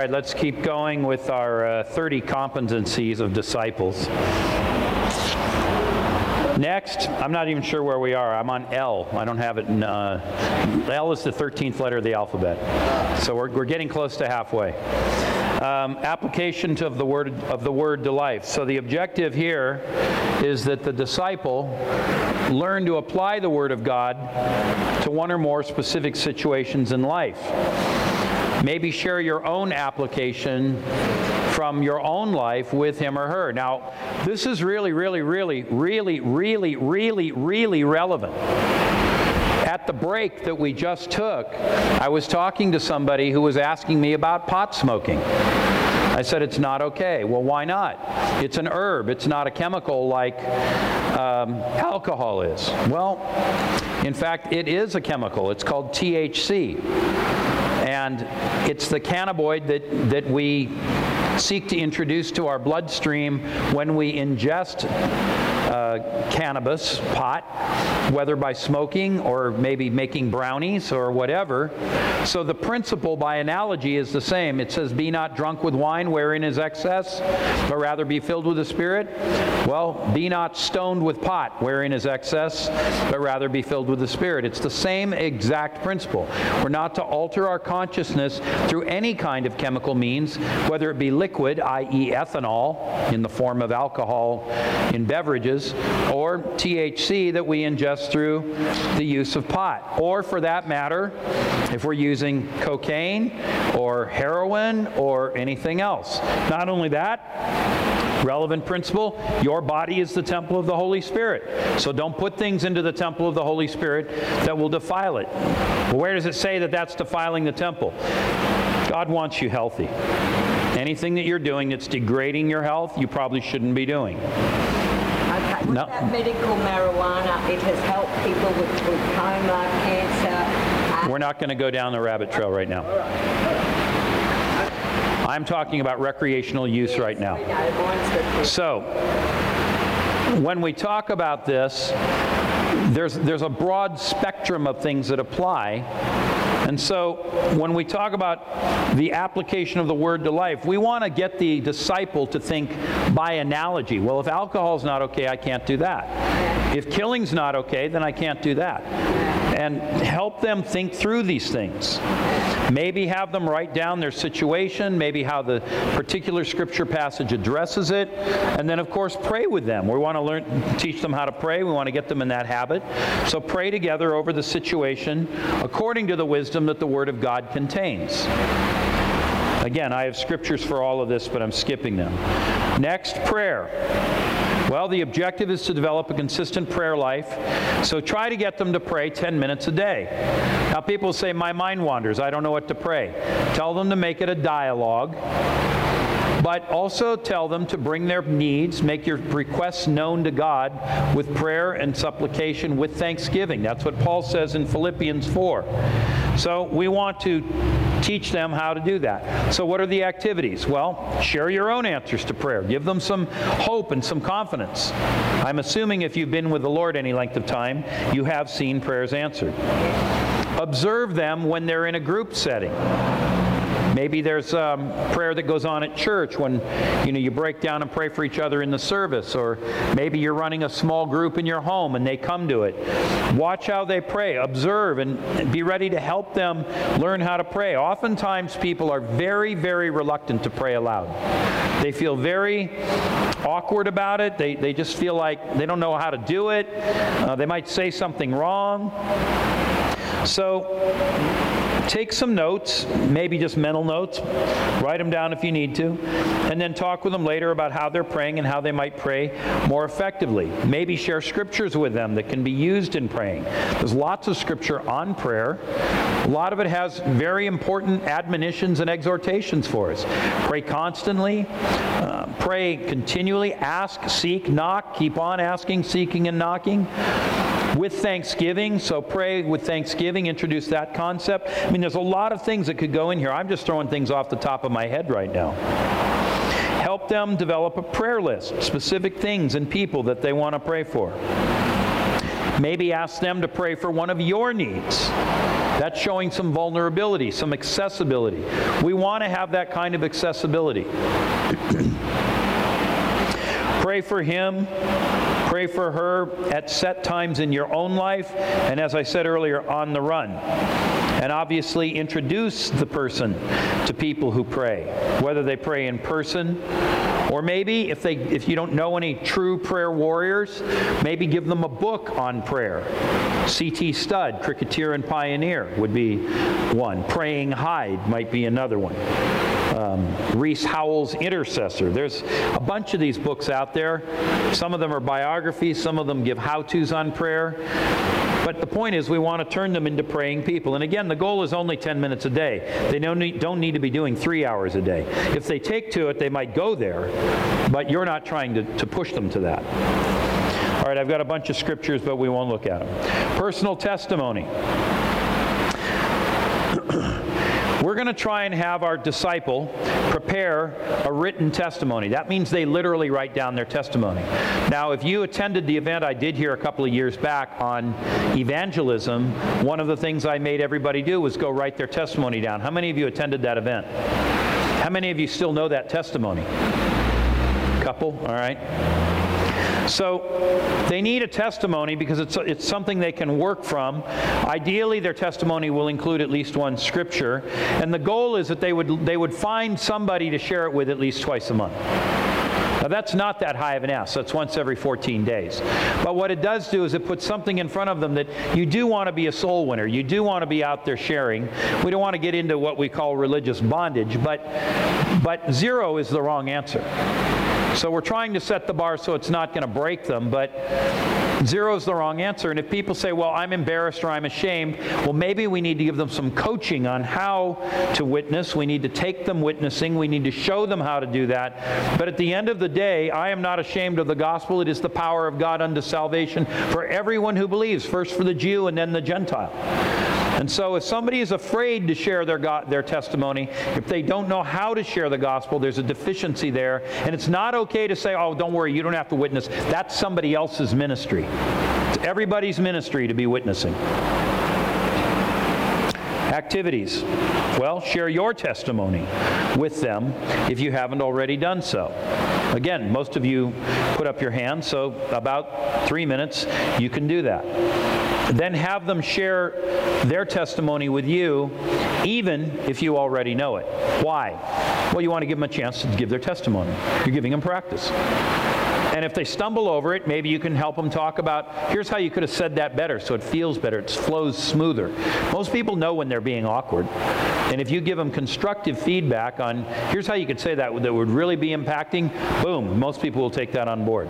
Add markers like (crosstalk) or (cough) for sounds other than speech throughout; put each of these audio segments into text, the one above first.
All right, let's keep going with our uh, 30 competencies of disciples. Next, I'm not even sure where we are. I'm on L. I don't have it in. Uh, L is the 13th letter of the alphabet. So we're, we're getting close to halfway. Um, application of, the word, of the word to life. So the objective here is that the disciple learn to apply the word of God to one or more specific situations in life. Maybe share your own application from your own life with him or her. Now, this is really, really, really, really, really, really, really relevant. At the break that we just took, I was talking to somebody who was asking me about pot smoking. I said, it's not okay. Well, why not? It's an herb, it's not a chemical like um, alcohol is. Well, in fact, it is a chemical. It's called THC. And it's the cannabinoid that, that we seek to introduce to our bloodstream when we ingest uh, cannabis, pot, whether by smoking or maybe making brownies or whatever. So the principle by analogy is the same. It says, Be not drunk with wine wherein is excess, but rather be filled with the Spirit. Well, be not stoned with pot wherein is excess, but rather be filled with the Spirit. It's the same exact principle. We're not to alter our consciousness through any kind of chemical means, whether it be liquid, i.e., ethanol, in the form of alcohol in beverages, or THC that we ingest through the use of pot. Or, for that matter, if we're using cocaine or heroin or anything else. Not only that, relevant principle your body is the temple of the Holy Spirit. So don't put things into the temple of the Holy Spirit that will defile it. Where does it say that that's defiling the temple? God wants you healthy. Anything that you're doing that's degrading your health, you probably shouldn't be doing. What No. about medical marijuana? It has helped people with glaucoma, cancer. We're not going to go down the rabbit trail right now. I'm talking about recreational use right now. We know, mine's the- So, when we talk about this, there's, there's a broad spectrum of things that apply. And so, when we talk about the application of the word to life, we want to get the disciple to think by analogy. Well, if alcohol's not okay, I can't do that. If killing's not okay, then I can't do that. And help them think through these things. Maybe have them write down their situation, maybe how the particular scripture passage addresses it, and then, of course, pray with them. We want to learn, teach them how to pray. We want to get them in that habit. So pray together over the situation according to the wisdom that the Word of God contains. Again, I have scriptures for all of this, but I'm skipping them. Next, prayer. Well, the objective is to develop a consistent prayer life, so try to get them to pray 10 minutes a day. Now, people say, My mind wanders, I don't know what to pray. Tell them to make it a dialogue but also tell them to bring their needs, make your requests known to God with prayer and supplication with thanksgiving. That's what Paul says in Philippians 4. So we want to teach them how to do that. So, what are the activities? Well, share your own answers to prayer. Give them some hope and some confidence. I'm assuming if you've been with the Lord any length of time, you have seen prayers answered. Observe them when they're in a group setting. Maybe there's um, prayer that goes on at church when you know you break down and pray for each other in the service, or maybe you're running a small group in your home and they come to it. Watch how they pray, observe, and be ready to help them learn how to pray. Oftentimes, people are very, very reluctant to pray aloud. They feel very awkward about it. They, they just feel like they don't know how to do it. Uh, they might say something wrong. So take some notes, maybe just mental notes, write them down if you need to, and then talk with them later about how they're praying and how they might pray more effectively. Maybe share scriptures with them that can be used in praying. There's lots of scripture on prayer. A lot of it has very important admonitions and exhortations for us. Pray constantly, uh, pray continually, ask, seek, knock, keep on asking, seeking, and knocking with thanksgiving. So pray with thanksgiving, introduce that concept. I mean, there's a lot of things that could go in here. I'm just throwing things off the top of my head right now. Help them develop a prayer list, specific things and people that they want to pray for. Maybe ask them to pray for one of your needs. That's showing some vulnerability, some accessibility. We want to have that kind of accessibility. (clears throat) Pray for him, pray for her at set times in your own life, and as I said earlier, on the run. And obviously, introduce the person to people who pray, whether they pray in person or maybe if they if you don't know any true prayer warriors, maybe give them a book on prayer. C.T. Studd, Cricketer and Pioneer, would be one. Praying Hyde might be another one um, Rees Howells Intercessor. There's a bunch of these books out there. Some of them are biographies, some of them give how to's on prayer. But the point is, we want to turn them into praying people. And again, the goal is only 10 minutes a day. They don't need, don't need to be doing three hours a day. If they take to it, they might go there, but you're not trying to, to push them to that. All right, I've got a bunch of scriptures, but we won't look at them. Personal testimony. We're going to try and have our disciple prepare a written testimony. That means they literally write down their testimony. Now, if you attended the event I did here a couple of years back on evangelism, one of the things I made everybody do was go write their testimony down. How many of you attended that event? How many of you still know that testimony? Couple, all right. So they need a testimony because it's, it's something they can work from. Ideally, their testimony will include at least one scripture. And the goal is that they would, they would find somebody to share it with at least twice a month. Now, that's not that high of an ask. That's once every 14 days. But what it does do is it puts something in front of them that you do want to be a soul winner. You do want to be out there sharing. We don't want to get into what we call religious bondage, but, but zero is the wrong answer. So we're trying to set the bar so it's not going to break them, but zero is the wrong answer. And if people say, well, I'm embarrassed or I'm ashamed, well, maybe we need to give them some coaching on how to witness. We need to take them witnessing. We need to show them how to do that. But at the end of the day, I am not ashamed of the gospel. It is the power of God unto salvation for everyone who believes, first for the Jew and then the Gentile. And so if somebody is afraid to share their, their testimony, if they don't know how to share the gospel, there's a deficiency there. And it's not okay to say, oh, don't worry, you don't have to witness. That's somebody else's ministry. It's everybody's ministry to be witnessing. Activities. Well, share your testimony with them if you haven't already done so. Again, most of you put up your hand, so about three minutes, you can do that. Then have them share their testimony with you, even if you already know it. Why? Well, you want to give them a chance to give their testimony. You're giving them practice. And if they stumble over it, maybe you can help them talk about here's how you could have said that better so it feels better, it flows smoother. Most people know when they're being awkward. And if you give them constructive feedback on here's how you could say that that would really be impacting, boom, most people will take that on board.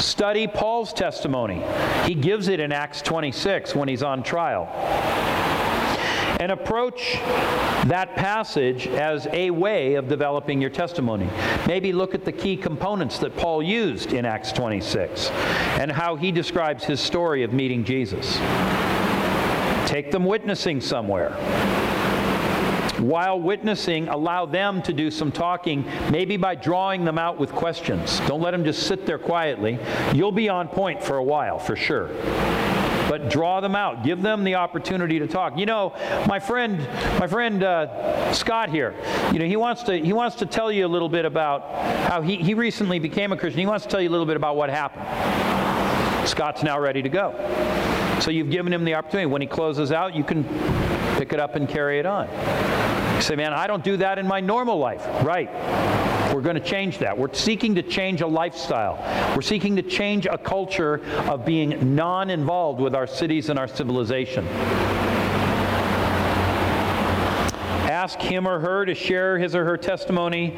Study Paul's testimony. He gives it in Acts 26 when he's on trial. And approach that passage as a way of developing your testimony. Maybe look at the key components that Paul used in Acts 26 and how he describes his story of meeting Jesus. Take them witnessing somewhere while witnessing, allow them to do some talking, maybe by drawing them out with questions. Don't let them just sit there quietly. You'll be on point for a while, for sure but draw them out. Give them the opportunity to talk. You know, my friend, my friend uh, Scott here, you know, he wants to he wants to tell you a little bit about how he, he recently became a Christian. He wants to tell you a little bit about what happened. Scott's now ready to go. So you've given him the opportunity. When he closes out, you can pick it up and carry it on. You say, man, I don't do that in my normal life. Right. We're going to change that. We're seeking to change a lifestyle. We're seeking to change a culture of being non involved with our cities and our civilization. ask him or her to share his or her testimony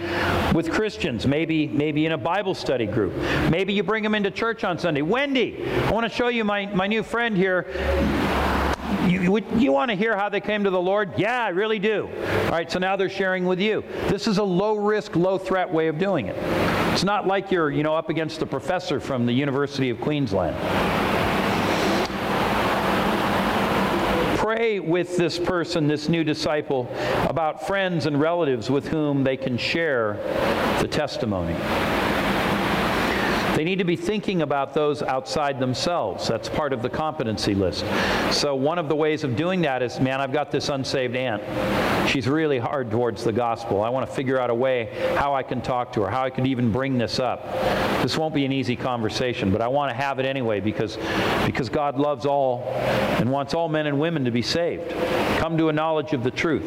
with Christians, maybe, maybe in a Bible study group. Maybe you bring them into church on Sunday. Wendy, I want to show you my, my new friend here you, you want to hear how they came to the Lord? Yeah, I really do. All right, so now they're sharing with you. This is a low risk, low threat way of doing it. It's not like you're, you know, up against a professor from the University of Queensland. Pray with this person, this new disciple, about friends and relatives with whom they can share the testimony. They need to be thinking about those outside themselves. That's part of the competency list. So, one of the ways of doing that is man, I've got this unsaved aunt. She's really hard towards the gospel. I want to figure out a way how I can talk to her, how I can even bring this up. This won't be an easy conversation, but I want to have it anyway because, because God loves all and wants all men and women to be saved. Come to a knowledge of the truth.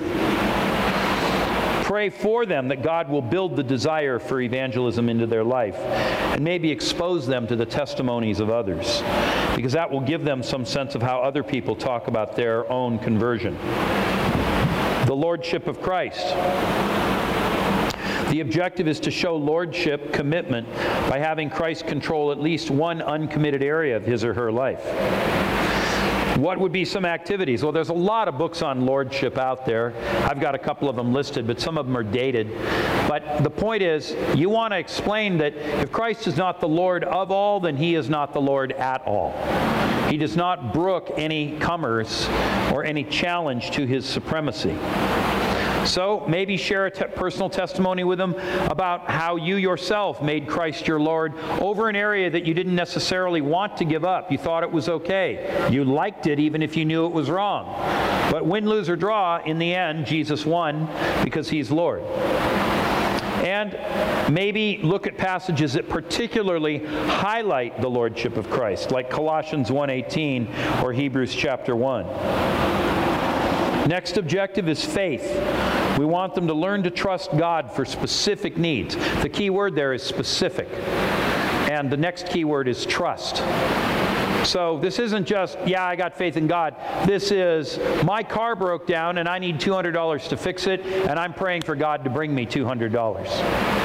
Pray for them that God will build the desire for evangelism into their life and maybe expose them to the testimonies of others because that will give them some sense of how other people talk about their own conversion. The Lordship of Christ. The objective is to show lordship commitment by having Christ control at least one uncommitted area of his or her life. What would be some activities? Well, there's a lot of books on lordship out there. I've got a couple of them listed, but some of them are dated. But the point is, you want to explain that if Christ is not the Lord of all, then he is not the Lord at all. He does not brook any comers or any challenge to his supremacy. So maybe share a te- personal testimony with them about how you yourself made Christ your Lord over an area that you didn't necessarily want to give up. You thought it was okay. You liked it even if you knew it was wrong. But win, lose, or draw, in the end, Jesus won because he's Lord. And maybe look at passages that particularly highlight the lordship of Christ, like Colossians 1:18 or Hebrews chapter 1. Next objective is faith. We want them to learn to trust God for specific needs. The key word there is specific. And the next key word is trust. So this isn't just, yeah, I got faith in God. This is, my car broke down and I need $200 to fix it, and I'm praying for God to bring me $200.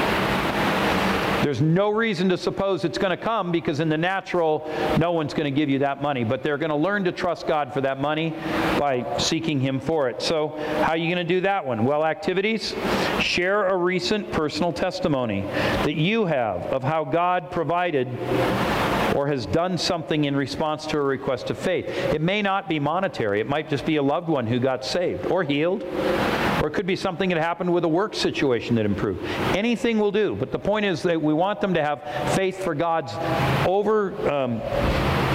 There's no reason to suppose it's going to come because in the natural, no one's going to give you that money. But they're going to learn to trust God for that money by seeking Him for it. So, how are you going to do that one? Well, activities share a recent personal testimony that you have of how God provided or has done something in response to a request of faith. It may not be monetary, it might just be a loved one who got saved or healed, or it could be something that happened with a work situation that improved. Anything will do, but the point is that we want them to have faith for God's over, um,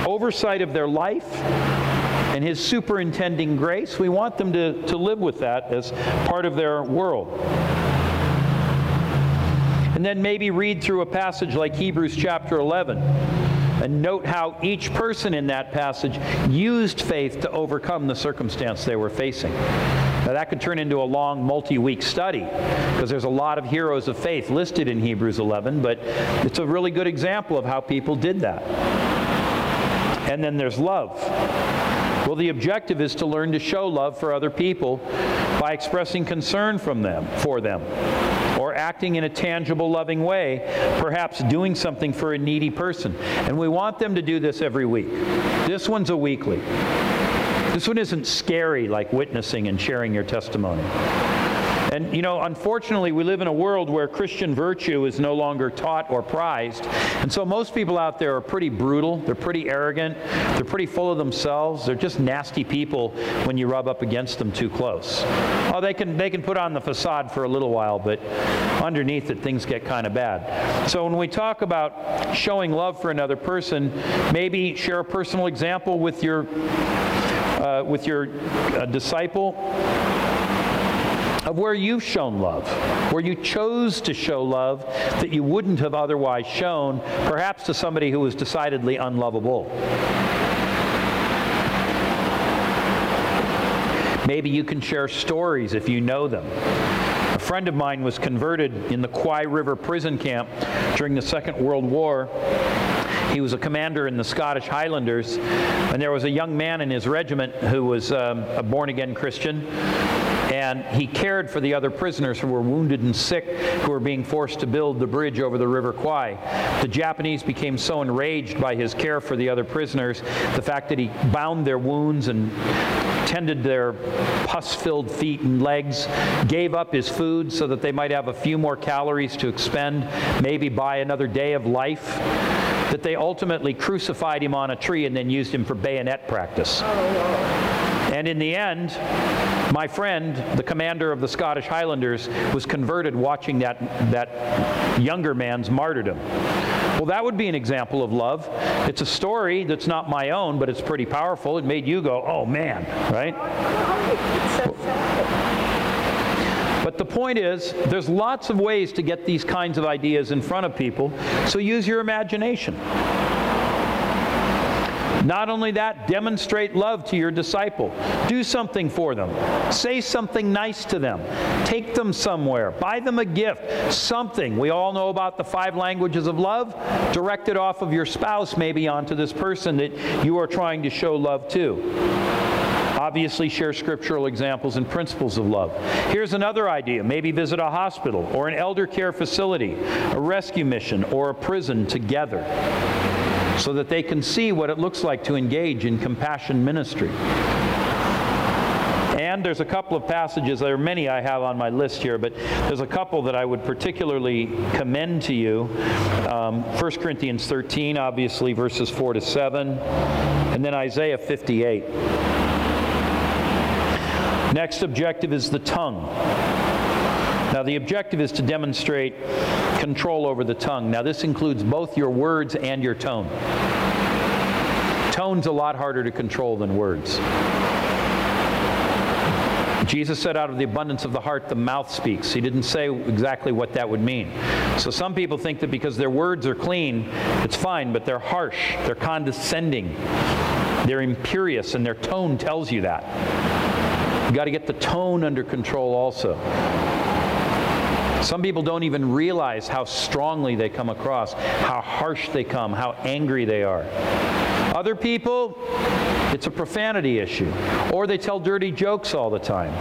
oversight of their life and His superintending grace. We want them to, to live with that as part of their world. And then maybe read through a passage like Hebrews chapter 11 and note how each person in that passage used faith to overcome the circumstance they were facing. Now, that could turn into a long, multi week study because there's a lot of heroes of faith listed in Hebrews 11, but it's a really good example of how people did that. And then there's love. Well, the objective is to learn to show love for other people by expressing concern from them, for them, or acting in a tangible, loving way, perhaps doing something for a needy person. And we want them to do this every week. This one's a weekly. This one isn't scary like witnessing and sharing your testimony. And you know, unfortunately, we live in a world where Christian virtue is no longer taught or prized. And so most people out there are pretty brutal, they're pretty arrogant, they're pretty full of themselves. They're just nasty people when you rub up against them too close. Oh, they can they can put on the facade for a little while, but underneath it things get kind of bad. So when we talk about showing love for another person, maybe share a personal example with your uh, with your uh, disciple of where you've shown love, where you chose to show love that you wouldn't have otherwise shown, perhaps to somebody who was decidedly unlovable. Maybe you can share stories if you know them. A friend of mine was converted in the Kwai River prison camp during the Second World War. He was a commander in the Scottish Highlanders, and there was a young man in his regiment who was um, a born again Christian and he cared for the other prisoners who were wounded and sick who were being forced to build the bridge over the River Kwai. The Japanese became so enraged by his care for the other prisoners, the fact that he bound their wounds and tended their pus-filled feet and legs, gave up his food so that they might have a few more calories to expend, maybe buy another day of life, that they ultimately crucified him on a tree and then used him for bayonet practice. And in the end, My friend, the commander of the Scottish Highlanders, was converted watching that, that younger man's martyrdom. Well, that would be an example of love. It's a story that's not my own, but it's pretty powerful. It made you go, oh man, right? (laughs) But the point is, there's lots of ways to get these kinds of ideas in front of people, so use your imagination. Not only that, demonstrate love to your disciple. Do something for them. Say something nice to them. Take them somewhere. Buy them a gift. Something. We all know about the five languages of love. Direct it off of your spouse, maybe onto this person that you are trying to show love to. Obviously, share scriptural examples and principles of love. Here's another idea maybe visit a hospital or an elder care facility, a rescue mission, or a prison together so that they can see what it looks like to engage in compassion ministry. And there's a couple of passages, there are many I have on my list here, but there's a couple that I would particularly commend to you. Um, 1 Corinthians 13, obviously, verses 4 to 7, and then Isaiah 58. Next objective is the tongue. Now, the objective is to demonstrate control over the tongue. Now, this includes both your words and your tone. Tone's a lot harder to control than words. Jesus said, out of the abundance of the heart, the mouth speaks. He didn't say exactly what that would mean. So some people think that because their words are clean, it's fine, but they're harsh, they're condescending, they're imperious, and their tone tells you that. You've got to get the tone under control also. Some people don't even realize how strongly they come across, how harsh they come, how angry they are. Other people, it's a profanity issue. Or they tell dirty jokes all the time.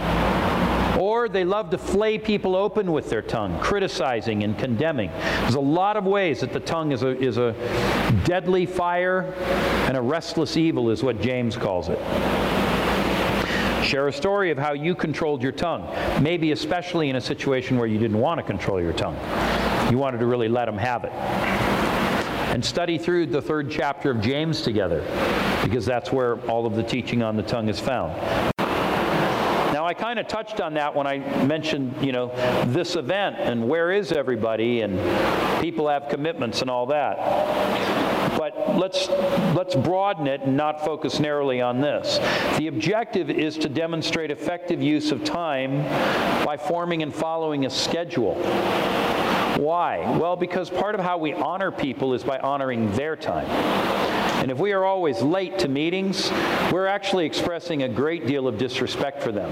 Or they love to flay people open with their tongue, criticizing and condemning. There's a lot of ways that the tongue is a, is a deadly fire and a restless evil, is what James calls it. Share a story of how you controlled your tongue, maybe especially in a situation where you didn't want to control your tongue. You wanted to really let them have it. And study through the third chapter of James together, because that's where all of the teaching on the tongue is found. Now, I kind of touched on that when I mentioned, you know, this event and where is everybody and people have commitments and all that let's, let's broaden it and not focus narrowly on this. The objective is to demonstrate effective use of time by forming and following a schedule. Why? Well, because part of how we honor people is by honoring their time. And if we are always late to meetings, we're actually expressing a great deal of disrespect for them.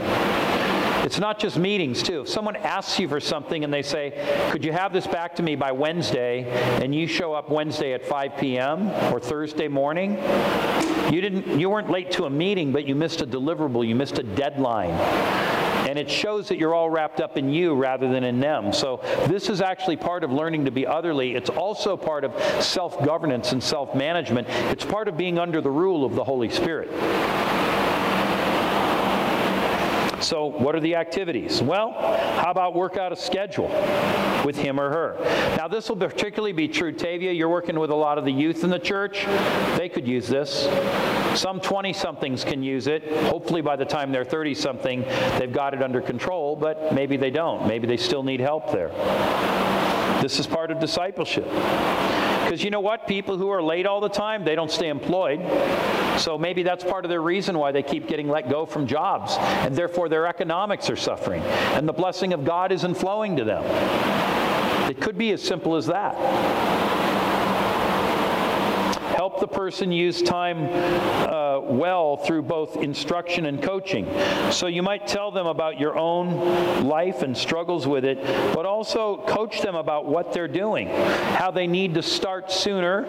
It's not just meetings, too. If someone asks you for something and they say, Could you have this back to me by Wednesday, and you show up Wednesday at 5 p.m. or Thursday morning, you, didn't, you weren't late to a meeting, but you missed a deliverable, you missed a deadline. And it shows that you're all wrapped up in you rather than in them. So, this is actually part of learning to be otherly. It's also part of self governance and self management. It's part of being under the rule of the Holy Spirit. So, what are the activities? Well, how about work out a schedule with him or her? Now, this will particularly be true, Tavia. You're working with a lot of the youth in the church. They could use this. Some 20 somethings can use it. Hopefully, by the time they're 30 something, they've got it under control, but maybe they don't. Maybe they still need help there. This is part of discipleship. Because you know what? People who are late all the time, they don't stay employed. So maybe that's part of their reason why they keep getting let go from jobs. And therefore their economics are suffering. And the blessing of God isn't flowing to them. It could be as simple as that help the person use time uh, well through both instruction and coaching. So you might tell them about your own life and struggles with it, but also coach them about what they're doing, how they need to start sooner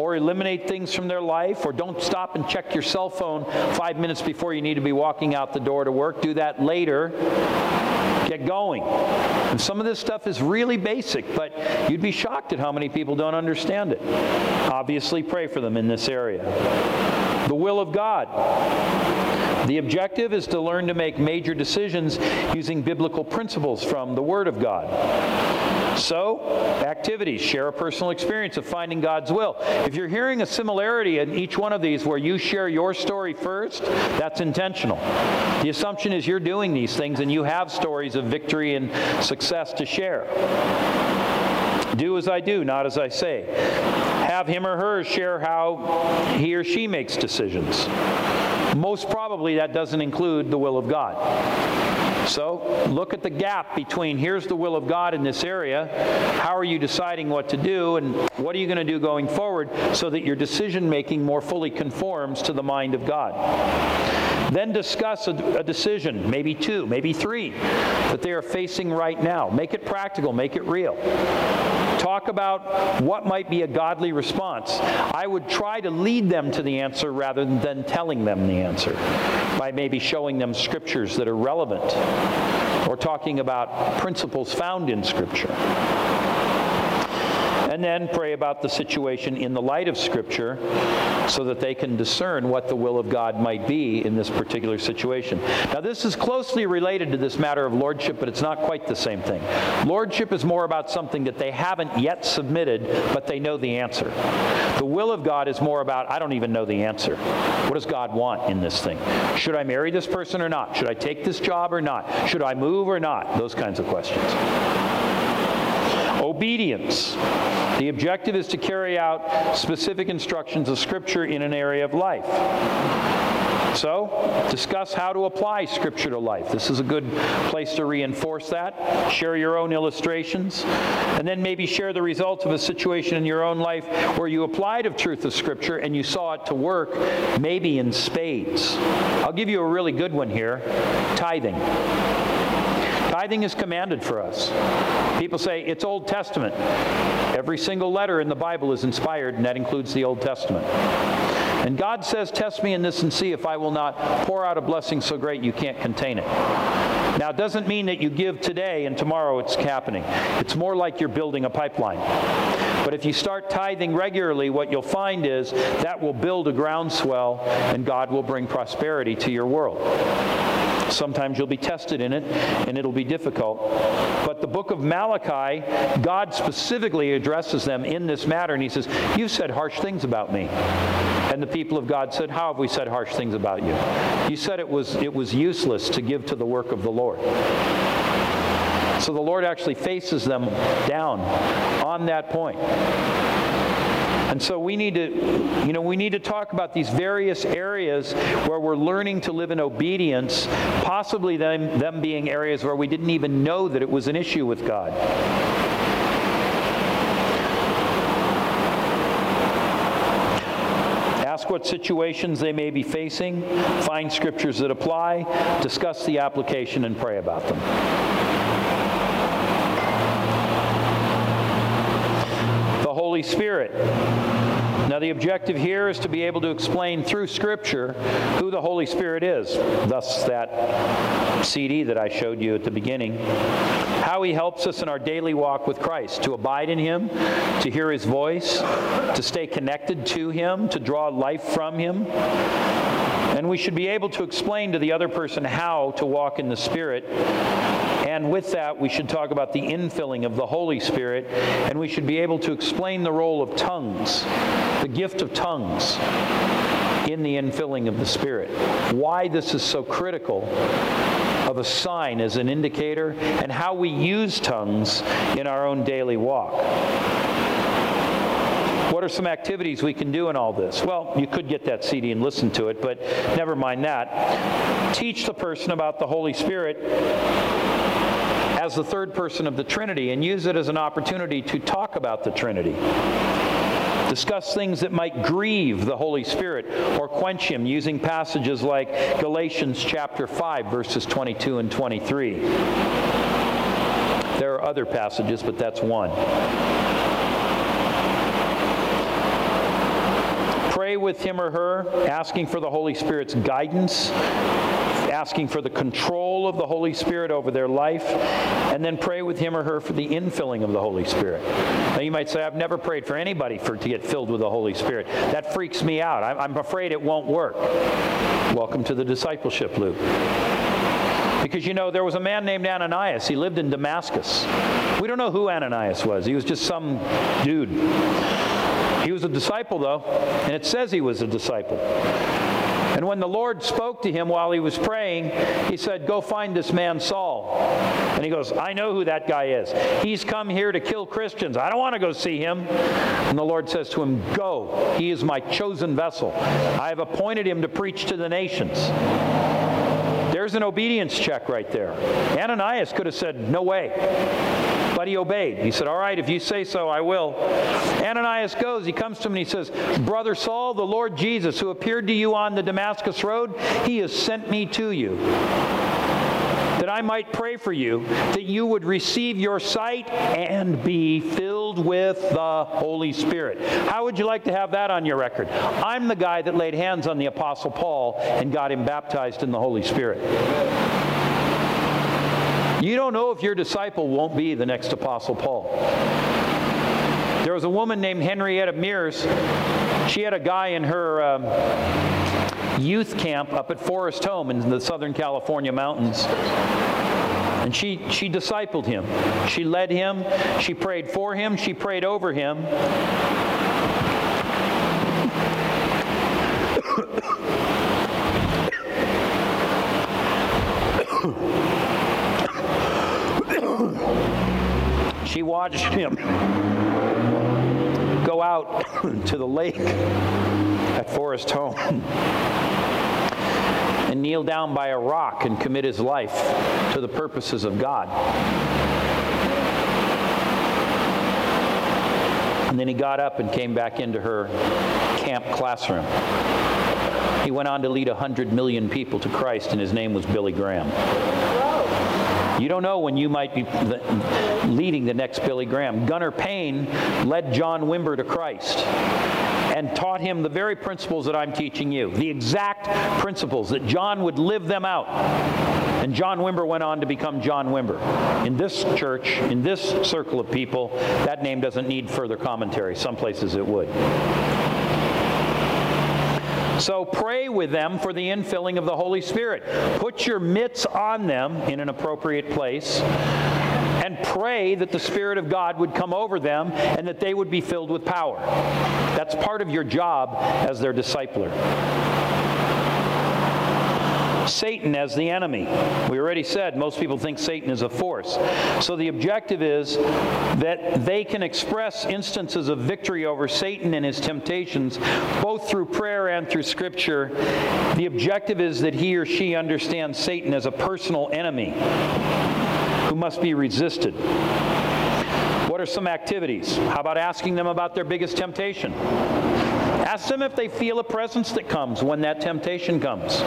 or eliminate things from their life, or don't stop and check your cell phone five minutes before you need to be walking out the door to work. Do that later. Get going. And some of this stuff is really basic, but you'd be shocked at how many people don't understand it. Obviously, pray for them in this area. The will of God. The objective is to learn to make major decisions using biblical principles from the Word of God. So, activities, share a personal experience of finding God's will. If you're hearing a similarity in each one of these where you share your story first, that's intentional. The assumption is you're doing these things and you have stories of victory and success to share. Do as I do, not as I say. Have him or her share how he or she makes decisions. Most probably that doesn't include the will of God. So look at the gap between here's the will of God in this area, how are you deciding what to do, and what are you going to do going forward so that your decision making more fully conforms to the mind of God. Then discuss a, a, decision, maybe two, maybe three, that they are facing right now. Make it practical, make it real. Talk about what might be a godly response. I would try to lead them to the answer rather than telling them the answer by maybe showing them scriptures that are relevant or talking about principles found in Scripture and then pray about the situation in the light of Scripture so that they can discern what the will of God might be in this particular situation. Now, this is closely related to this matter of lordship, but it's not quite the same thing. Lordship is more about something that they haven't yet submitted, but they know the answer. The will of God is more about, I don't even know the answer. What does God want in this thing? Should I marry this person or not? Should I take this job or not? Should I move or not? Those kinds of questions. Obedience. The objective is to carry out specific instructions of Scripture in an area of life. So, discuss how to apply Scripture to life. This is a good place to reinforce that. Share your own illustrations. And then maybe share the results of a situation in your own life where you applied a truth of Scripture and you saw it to work, maybe in spades. I'll give you a really good one here tithing. Tithing is commanded for us. People say it's Old Testament. Every single letter in the Bible is inspired, and that includes the Old Testament. And God says, Test me in this and see if I will not pour out a blessing so great you can't contain it. Now, it doesn't mean that you give today and tomorrow it's happening. It's more like you're building a pipeline. But if you start tithing regularly, what you'll find is that will build a groundswell and God will bring prosperity to your world. Sometimes you'll be tested in it, and it'll be difficult. But the book of Malachi, God specifically addresses them in this matter, and he says, You've said harsh things about me. And the people of God said, How have we said harsh things about you? You said it was, it was useless to give to the work of the Lord. So the Lord actually faces them down on that point. And so we need to, you know, we need to talk about these various areas where we're learning to live in obedience, possibly them, them being areas where we didn't even know that it was an issue with God. Ask what situations they may be facing, find scriptures that apply, discuss the application, and pray about them. The Holy Spirit. Now, the objective here is to be able to explain through Scripture who the Holy Spirit is. Thus, that CD that I showed you at the beginning. How He helps us in our daily walk with Christ to abide in Him, to hear His voice, to stay connected to Him, to draw life from Him. And we should be able to explain to the other person how to walk in the Spirit and with that, we should talk about the infilling of the Holy Spirit, and we should be able to explain the role of tongues, the gift of tongues in the infilling of the Spirit. Why this is so critical of a sign as an indicator, and how we use tongues in our own daily walk. What are some activities we can do in all this? Well, you could get that CD and listen to it, but never mind that. Teach the person about the Holy Spirit as the third person of the Trinity and use it as an opportunity to talk about the Trinity. Discuss things that might grieve the Holy Spirit or quench him using passages like Galatians chapter 5 verses 22 and 23. There are other passages, but that's one. pray with him or her, asking for the Holy Spirit's guidance, asking for the control of the Holy Spirit over their life, and then pray with him or her for the infilling of the Holy Spirit. Now you might say, I've never prayed for anybody for to get filled with the Holy Spirit. That freaks me out. I'm, I'm afraid it won't work. Welcome to the discipleship loop. Because you know, there was a man named Ananias. He lived in Damascus. We don't know who Ananias was. He was just some dude. He was a disciple, though, and it says he was a disciple. And when the Lord spoke to him while he was praying, he said, Go find this man Saul. And he goes, I know who that guy is. He's come here to kill Christians. I don't want to go see him. And the Lord says to him, Go. He is my chosen vessel. I have appointed him to preach to the nations. There's an obedience check right there. Ananias could have said, No way. But he obeyed. He said, All right, if you say so, I will. Ananias goes. He comes to him and he says, Brother Saul, the Lord Jesus, who appeared to you on the Damascus Road, he has sent me to you that I might pray for you, that you would receive your sight and be filled with the Holy Spirit. How would you like to have that on your record? I'm the guy that laid hands on the Apostle Paul and got him baptized in the Holy Spirit. You don't know if your disciple won't be the next Apostle Paul. There was a woman named Henrietta Mears. She had a guy in her. Um, youth camp up at Forest Home in the Southern California mountains. And she, she discipled him. She led him. She prayed for him. She prayed over him. She watched him go out (coughs) to the lake at Forest Home and kneel down by a rock and commit his life to the purposes of God. And then he got up and came back into her camp classroom. He went on to lead 100 million people to Christ, and his name was Billy Graham. You don't know when you might be leading the next Billy Graham. Gunnar Payne led John Wimber to Christ and taught him the very principles that I'm teaching you, the exact principles that John would live them out. And John Wimber went on to become John Wimber. In this church, in this circle of people, that name doesn't need further commentary. Some places it would. So pray with them for the infilling of the Holy Spirit. Put your mitts on them in an appropriate place and pray that the Spirit of God would come over them and that they would be filled with power. That's part of your job as their discipler. Satan as the enemy. We already said most people think Satan is a force. So the objective is that they can express instances of victory over Satan and his temptations both through prayer and through Scripture. The objective is that he or she understands Satan as a personal enemy who must be resisted. What are some activities? How about asking them about their biggest temptation? Ask them if they feel a presence that comes when that temptation comes.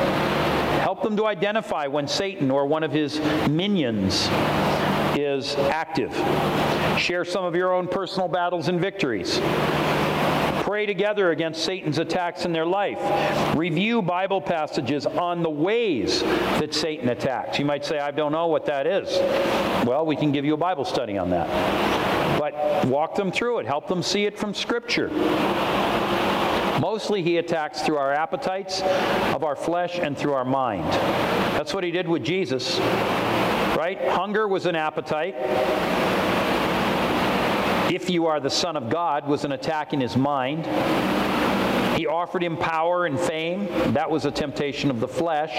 Help them to identify when Satan or one of his minions is active. Share some of your own personal battles and victories. Pray together against Satan's attacks in their life. Review Bible passages on the ways that Satan attacks. You might say, I don't know what that is. Well, we can give you a Bible study on that. But walk them through it, help them see it from Scripture. Mostly he attacks through our appetites of our flesh and through our mind. That's what he did with Jesus, right? Hunger was an appetite. If you are the Son of God was an attack in his mind. He offered him power and fame. That was a temptation of the flesh.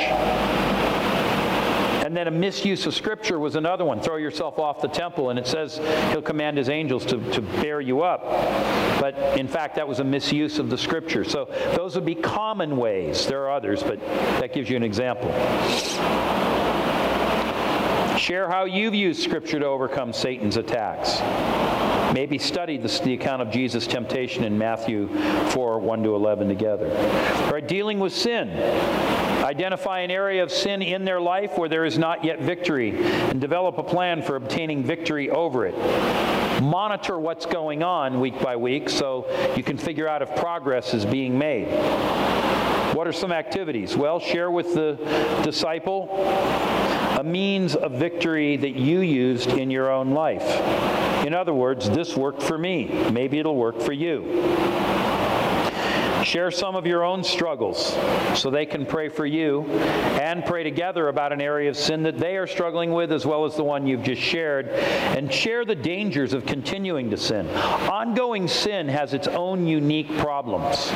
And then a misuse of Scripture was another one. Throw yourself off the temple, and it says he'll command his angels to, to bear you up. But in fact, that was a misuse of the Scripture. So those would be common ways. There are others, but that gives you an example. Share how you've used Scripture to overcome Satan's attacks. Maybe study the, the account of Jesus' temptation in Matthew 4 1 to 11 together. Right, dealing with sin. Identify an area of sin in their life where there is not yet victory and develop a plan for obtaining victory over it. Monitor what's going on week by week so you can figure out if progress is being made. What are some activities? Well, share with the disciple a means of victory that you used in your own life. In other words, this worked for me. Maybe it'll work for you. Share some of your own struggles so they can pray for you and pray together about an area of sin that they are struggling with as well as the one you've just shared. And share the dangers of continuing to sin. Ongoing sin has its own unique problems.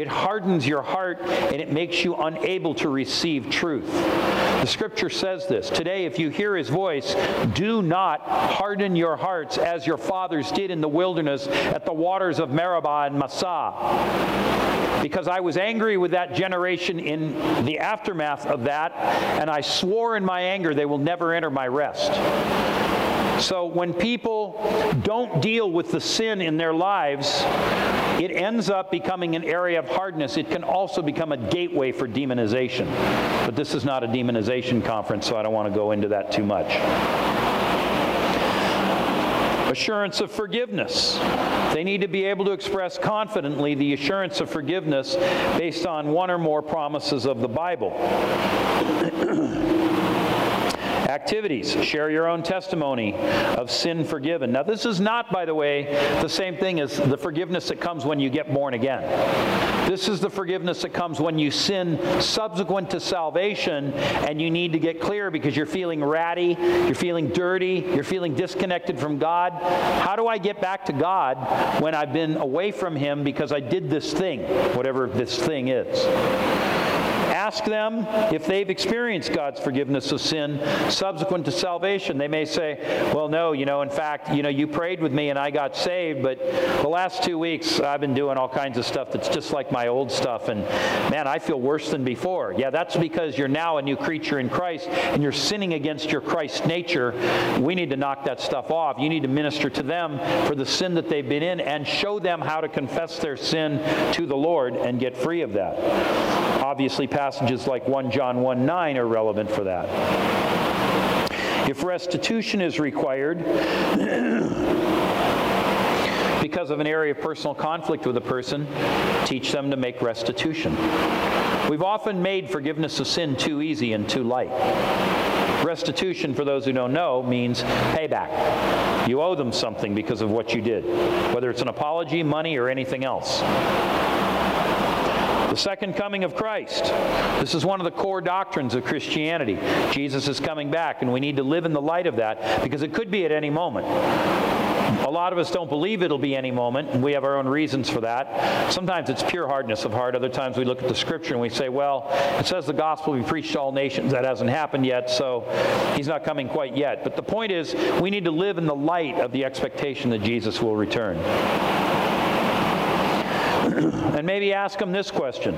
It hardens your heart and it makes you unable to receive truth. The scripture says this Today, if you hear his voice, do not harden your hearts as your fathers did in the wilderness at the waters of Meribah and Massah because I was angry with that generation in the aftermath of that, and I swore in my anger they will never enter my rest. So when people don't deal with the sin in their lives, it ends up becoming an area of hardness. It can also become a gateway for demonization. But this is not a demonization conference, so I don't want to go into that too much assurance of forgiveness. They need to be able to express confidently the assurance of forgiveness based on one or more promises of the Bible. Activities. Share your own testimony of sin forgiven. Now, this is not, by the way, the same thing as the forgiveness that comes when you get born again. This is the forgiveness that comes when you sin subsequent to salvation and you need to get clear because you're feeling ratty, you're feeling dirty, you're feeling disconnected from God. How do I get back to God when I've been away from Him because I did this thing, whatever this thing is? Ask them if they've experienced God's forgiveness of sin subsequent to salvation. They may say, well, no, you know, in fact, you know, you prayed with me and I got saved, but the last two weeks I've been doing all kinds of stuff that's just like my old stuff, and man, I feel worse than before. Yeah, that's because you're now a new creature in Christ and you're sinning against your Christ nature. We need to knock that stuff off. You need to minister to them for the sin that they've been in and show them how to confess their sin to the Lord and get free of that. Obviously, passages like 1 John 1 9 are relevant for that. If restitution is required, (coughs) because of an area of personal conflict with a person, teach them to make restitution. We've often made forgiveness of sin too easy and too light. Restitution, for those who don't know, means payback. You owe them something because of what you did, whether it's an apology, money, or anything else. The second coming of Christ. This is one of the core doctrines of Christianity. Jesus is coming back, and we need to live in the light of that because it could be at any moment. A lot of us don't believe it'll be any moment, and we have our own reasons for that. Sometimes it's pure hardness of heart. Other times we look at the scripture and we say, well, it says the gospel will be preached to all nations. That hasn't happened yet, so he's not coming quite yet. But the point is, we need to live in the light of the expectation that Jesus will return. And maybe ask them this question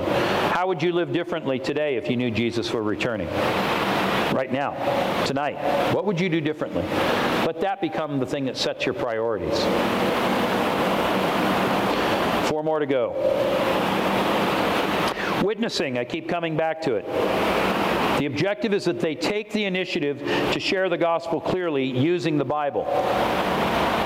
How would you live differently today if you knew Jesus were returning? Right now, tonight. What would you do differently? Let that become the thing that sets your priorities. Four more to go. Witnessing, I keep coming back to it. The objective is that they take the initiative to share the gospel clearly using the Bible.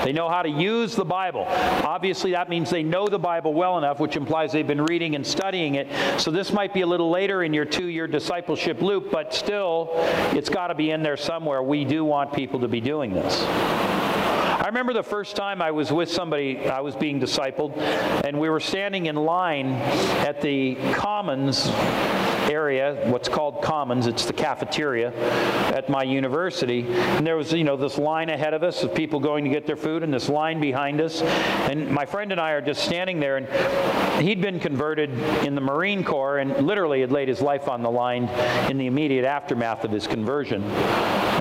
They know how to use the Bible. Obviously, that means they know the Bible well enough, which implies they've been reading and studying it. So this might be a little later in your two year discipleship loop, but still, it's got to be in there somewhere. We do want people to be doing this. I remember the first time I was with somebody, I was being discipled, and we were standing in line at the Commons area, what's called Commons, it's the cafeteria at my university. And there was, you know, this line ahead of us of people going to get their food and this line behind us. And my friend and I are just standing there, and he'd been converted in the Marine Corps and literally had laid his life on the line in the immediate aftermath of his conversion.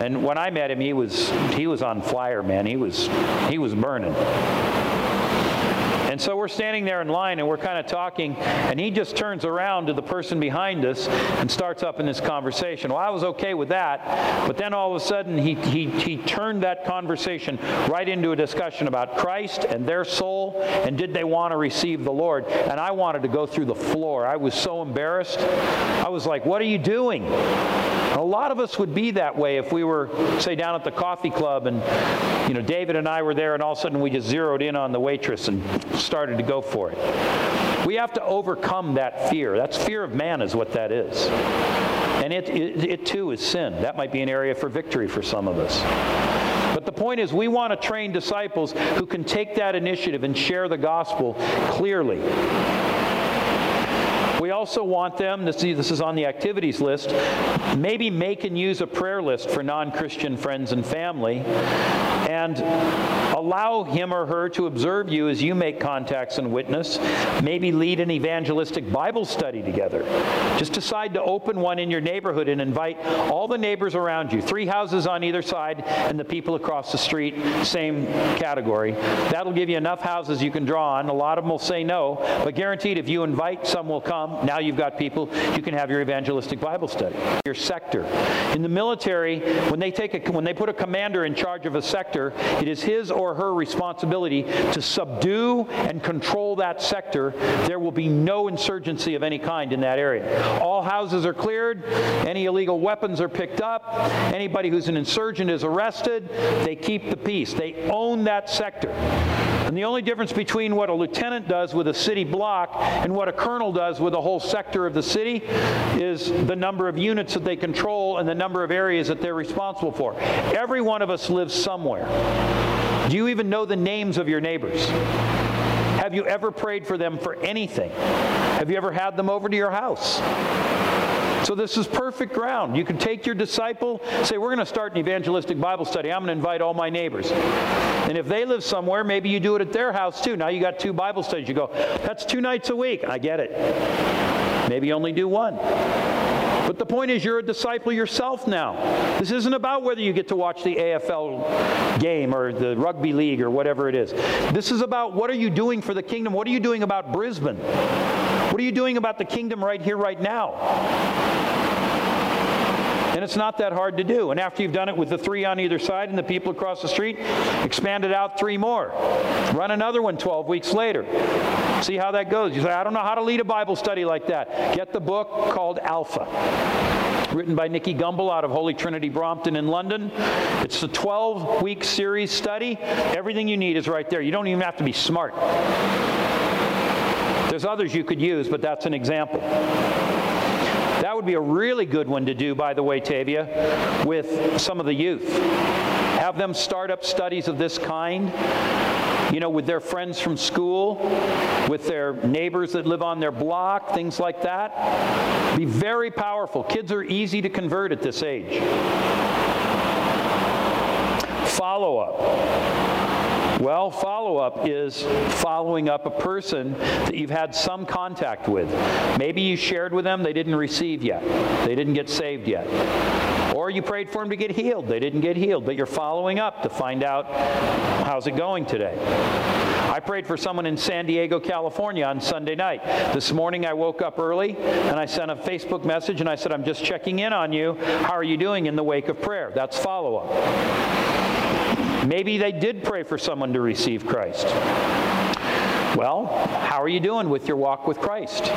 And when I met him, he was he was on fire, man. He was he was burning. And so we're standing there in line and we're kind of talking, and he just turns around to the person behind us and starts up in this conversation. Well, I was okay with that, but then all of a sudden he, he, he turned that conversation right into a discussion about Christ and their soul and did they want to receive the Lord. And I wanted to go through the floor. I was so embarrassed. I was like, What are you doing? A lot of us would be that way if we were, say, down at the coffee club and, you know, David and I were there and all of a sudden we just zeroed in on the waitress and started to go for it. We have to overcome that fear. That's fear of man, is what that is. And it, it, it too is sin. That might be an area for victory for some of us. But the point is, we want to train disciples who can take that initiative and share the gospel clearly. We also want them, this, this is on the activities list, maybe make and use a prayer list for non Christian friends and family and allow him or her to observe you as you make contacts and witness. Maybe lead an evangelistic Bible study together. Just decide to open one in your neighborhood and invite all the neighbors around you, three houses on either side, and the people across the street, same category. That'll give you enough houses you can draw on. A lot of them will say no, but guaranteed if you invite, some will come now you've got people, you can have your evangelistic Bible study. Your sector. In the military, when they, take a, when they put a commander in charge of a sector, it is his or her responsibility to subdue and control that sector. There will be no insurgency of any kind in that area. All houses are cleared, any illegal weapons are picked up, anybody who's an insurgent is arrested. They keep the peace. They own that sector. And the only difference between what a lieutenant does with a city block and what a colonel does with a whole sector of the city is the number of units that they control and the number of areas that they're responsible for. Every one of us lives somewhere. Do you even know the names of your neighbors? Have you ever prayed for them for anything? Have you ever had them over to your house? So this is perfect ground. You can take your disciple, say, We're going to start an evangelistic Bible study. I'm going to invite all my neighbors. And if they live somewhere, maybe you do it at their house too. Now you got two Bible studies. You go, That's two nights a week. I get it. Maybe only do one. But the point is, you're a disciple yourself now. This isn't about whether you get to watch the AFL game or the rugby league or whatever it is. This is about what are you doing for the kingdom? What are you doing about Brisbane? What are you doing about the kingdom right here, right now? And it's not that hard to do. And after you've done it with the three on either side and the people across the street, expand it out three more. Run another one 12 weeks later. See how that goes. You say, I don't know how to lead a Bible study like that. Get the book called Alpha written by Nicky Gumbel out of Holy Trinity Brompton in London. It's a 12 week series study. Everything you need is right there. You don't even have to be smart. There's others you could use, but that's an example. That would be a really good one to do, by the way, Tavia, with some of the youth. Have them start up studies of this kind, you know, with their friends from school, with their neighbors that live on their block, things like that. Be very powerful. Kids are easy to convert at this age. Follow up. Well, follow up is following up a person that you've had some contact with. Maybe you shared with them, they didn't receive yet, they didn't get saved yet. Or you prayed for them to get healed, they didn't get healed, but you're following up to find out how's it going today. I prayed for someone in San Diego, California on Sunday night. This morning I woke up early and I sent a Facebook message and I said, I'm just checking in on you. How are you doing in the wake of prayer? That's follow up. Maybe they did pray for someone to receive Christ. Well, how are you doing with your walk with Christ?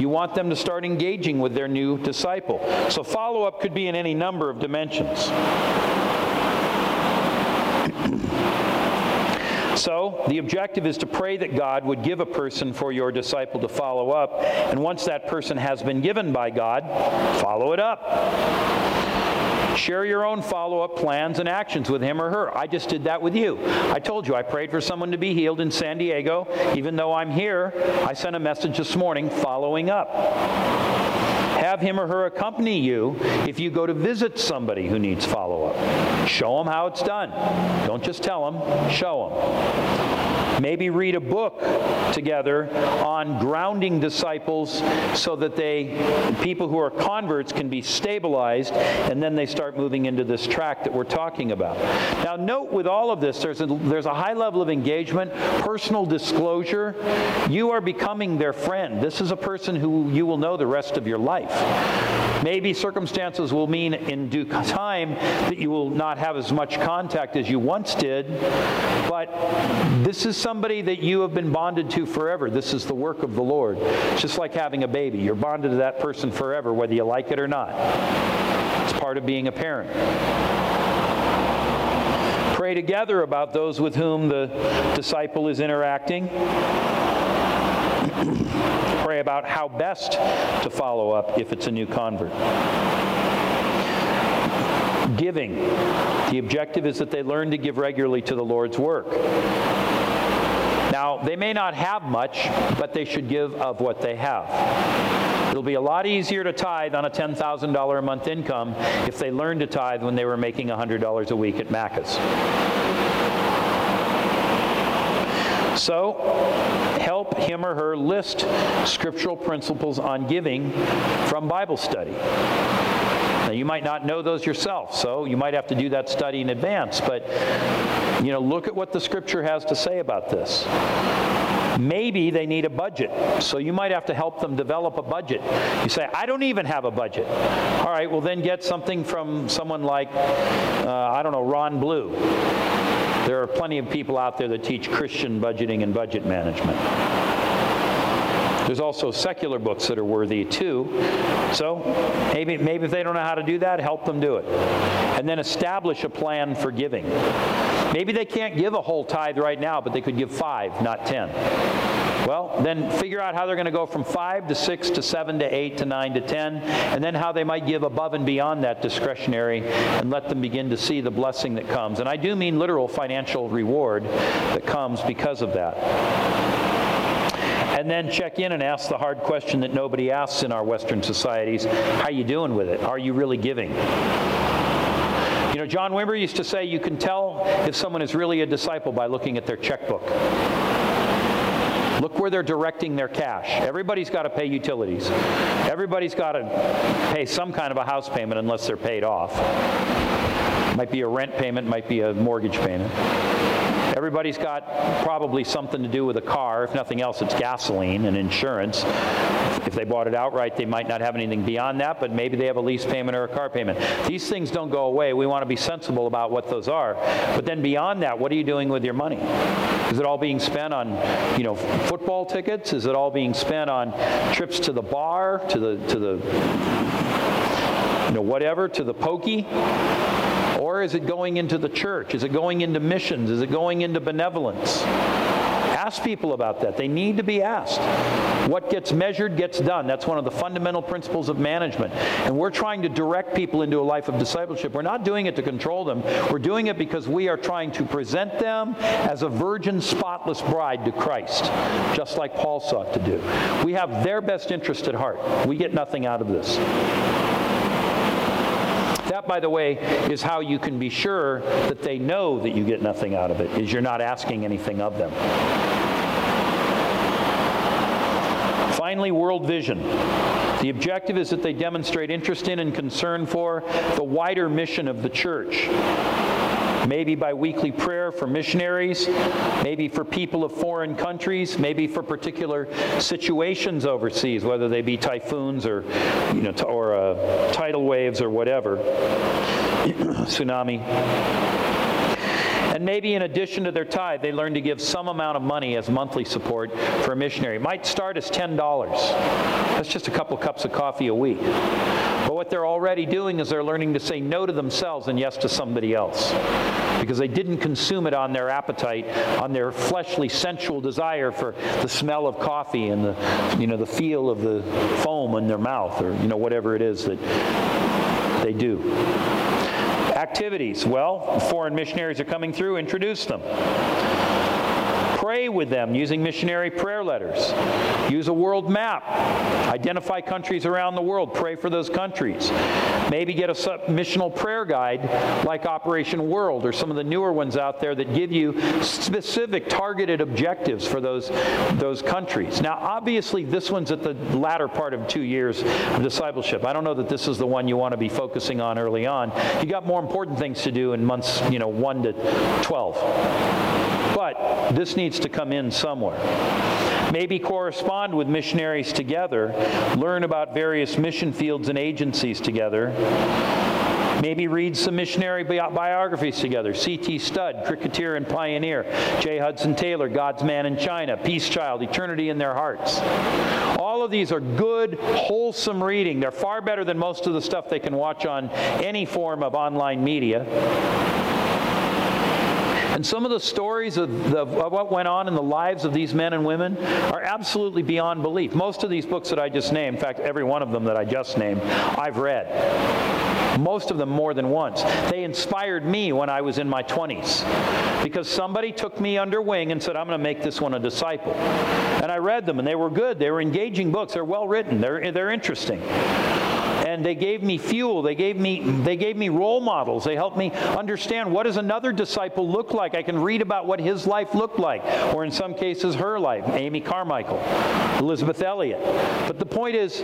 You want them to start engaging with their new disciple. So follow up could be in any number of dimensions. So, the objective is to pray that God would give a person for your disciple to follow up. And once that person has been given by God, follow it up. Share your own follow up plans and actions with him or her. I just did that with you. I told you I prayed for someone to be healed in San Diego. Even though I'm here, I sent a message this morning following up. Have him or her accompany you if you go to visit somebody who needs follow up. Show them how it's done. Don't just tell them, show them. Maybe read a book together on grounding disciples so that they, people who are converts, can be stabilized and then they start moving into this track that we're talking about. Now, note with all of this, there's a, there's a high level of engagement, personal disclosure. You are becoming their friend. This is a person who you will know the rest of your life. Maybe circumstances will mean in due time that you will not have as much contact as you once did, but this is somebody that you have been bonded to forever. This is the work of the Lord. It's just like having a baby. You're bonded to that person forever, whether you like it or not. It's part of being a parent. Pray together about those with whom the disciple is interacting. (clears throat) Pray about how best to follow up if it's a new convert. Giving. The objective is that they learn to give regularly to the Lord's work. Now, they may not have much, but they should give of what they have. It'll be a lot easier to tithe on a $10,000 a month income if they learned to tithe when they were making $100 a week at Macca's. So, help him or her list scriptural principles on giving from Bible study. Now, you might not know those yourself, so you might have to do that study in advance, but you know, look at what the scripture has to say about this. Maybe they need a budget, so you might have to help them develop a budget. You say, I don't even have a budget. All right, well, then get something from someone like, uh, I don't know, Ron Blue. There are plenty of people out there that teach Christian budgeting and budget management. There's also secular books that are worthy too. So maybe, maybe if they don't know how to do that, help them do it. And then establish a plan for giving. Maybe they can't give a whole tithe right now, but they could give five, not ten. Well, then figure out how they're going to go from 5 to 6 to 7 to 8 to 9 to 10, and then how they might give above and beyond that discretionary and let them begin to see the blessing that comes. And I do mean literal financial reward that comes because of that and then check in and ask the hard question that nobody asks in our Western societies how you doing with it? Are you really giving? You know, John Wimber used to say you can tell if someone is really a disciple by looking at their checkbook. Look where they're directing their cash. Everybody's got to pay utilities. Everybody's got to pay some kind of a house payment unless they're paid off. Might be a rent payment, might be a mortgage payment. Everybody's got probably something to do with a car. If nothing else, it's gasoline and insurance. If they bought it outright, they might not have anything beyond that, but maybe they have a lease payment or a car payment. These things don't go away. We want to be sensible about what those are. But then beyond that, what are you doing with your money? Is it all being spent on, you know, football tickets? Is it all being spent on trips to the bar, to the to the you know, whatever, to the pokey? Or is it going into the church? Is it going into missions? Is it going into benevolence? Ask people about that. They need to be asked. What gets measured gets done. That's one of the fundamental principles of management. And we're trying to direct people into a life of discipleship. We're not doing it to control them. We're doing it because we are trying to present them as a virgin, spotless bride to Christ, just like Paul sought to do. We have their best interest at heart. We get nothing out of this. That, by the way, is how you can be sure that they know that you get nothing out of it, is you're not asking anything of them. Finally, world vision. The objective is that they demonstrate interest in and concern for the wider mission of the church maybe by weekly prayer for missionaries, maybe for people of foreign countries, maybe for particular situations overseas, whether they be typhoons or, you know, or uh, tidal waves or whatever, (clears throat) tsunami. And maybe in addition to their tithe, they learn to give some amount of money as monthly support for a missionary. It might start as $10. That's just a couple cups of coffee a week. But what they're already doing is they're learning to say no to themselves and yes to somebody else. Because they didn't consume it on their appetite, on their fleshly, sensual desire for the smell of coffee and the, you know, the feel of the foam in their mouth or, you know, whatever it is that they do. Activities. Well, foreign missionaries are coming through, introduce them. Pray with them using missionary prayer letters. Use a world map. Identify countries around the world. Pray for those countries. Maybe get a missional prayer guide like Operation World or some of the newer ones out there that give you specific targeted objectives for those, those countries. Now, obviously, this one's at the latter part of two years of discipleship. I don't know that this is the one you want to be focusing on early on. You got more important things to do in months, you know, 1 to 12. But this needs to come in somewhere. Maybe correspond with missionaries together, learn about various mission fields and agencies together. Maybe read some missionary bi- biographies together. C.T. Studd, Cricketer and Pioneer. J. Hudson Taylor, God's Man in China. Peace Child, Eternity in Their Hearts. All of these are good, wholesome reading. They're far better than most of the stuff they can watch on any form of online media. And some of the stories of, the, of, what went on in the lives of these men and women are absolutely beyond belief. Most of these books that I just named, in fact, every one of them that I just named, I've read. Most of them more than once. They inspired me when I was in my 20s because somebody took me under wing and said, I'm going to make this one a disciple. And I read them, and they were good. They were engaging books. They're well written, they're, they're interesting and they gave me fuel. They gave me, they gave me role models. They helped me understand what does another disciple look like. I can read about what his life looked like, or in some cases, her life. Amy Carmichael, Elisabeth Elliot. But the point is,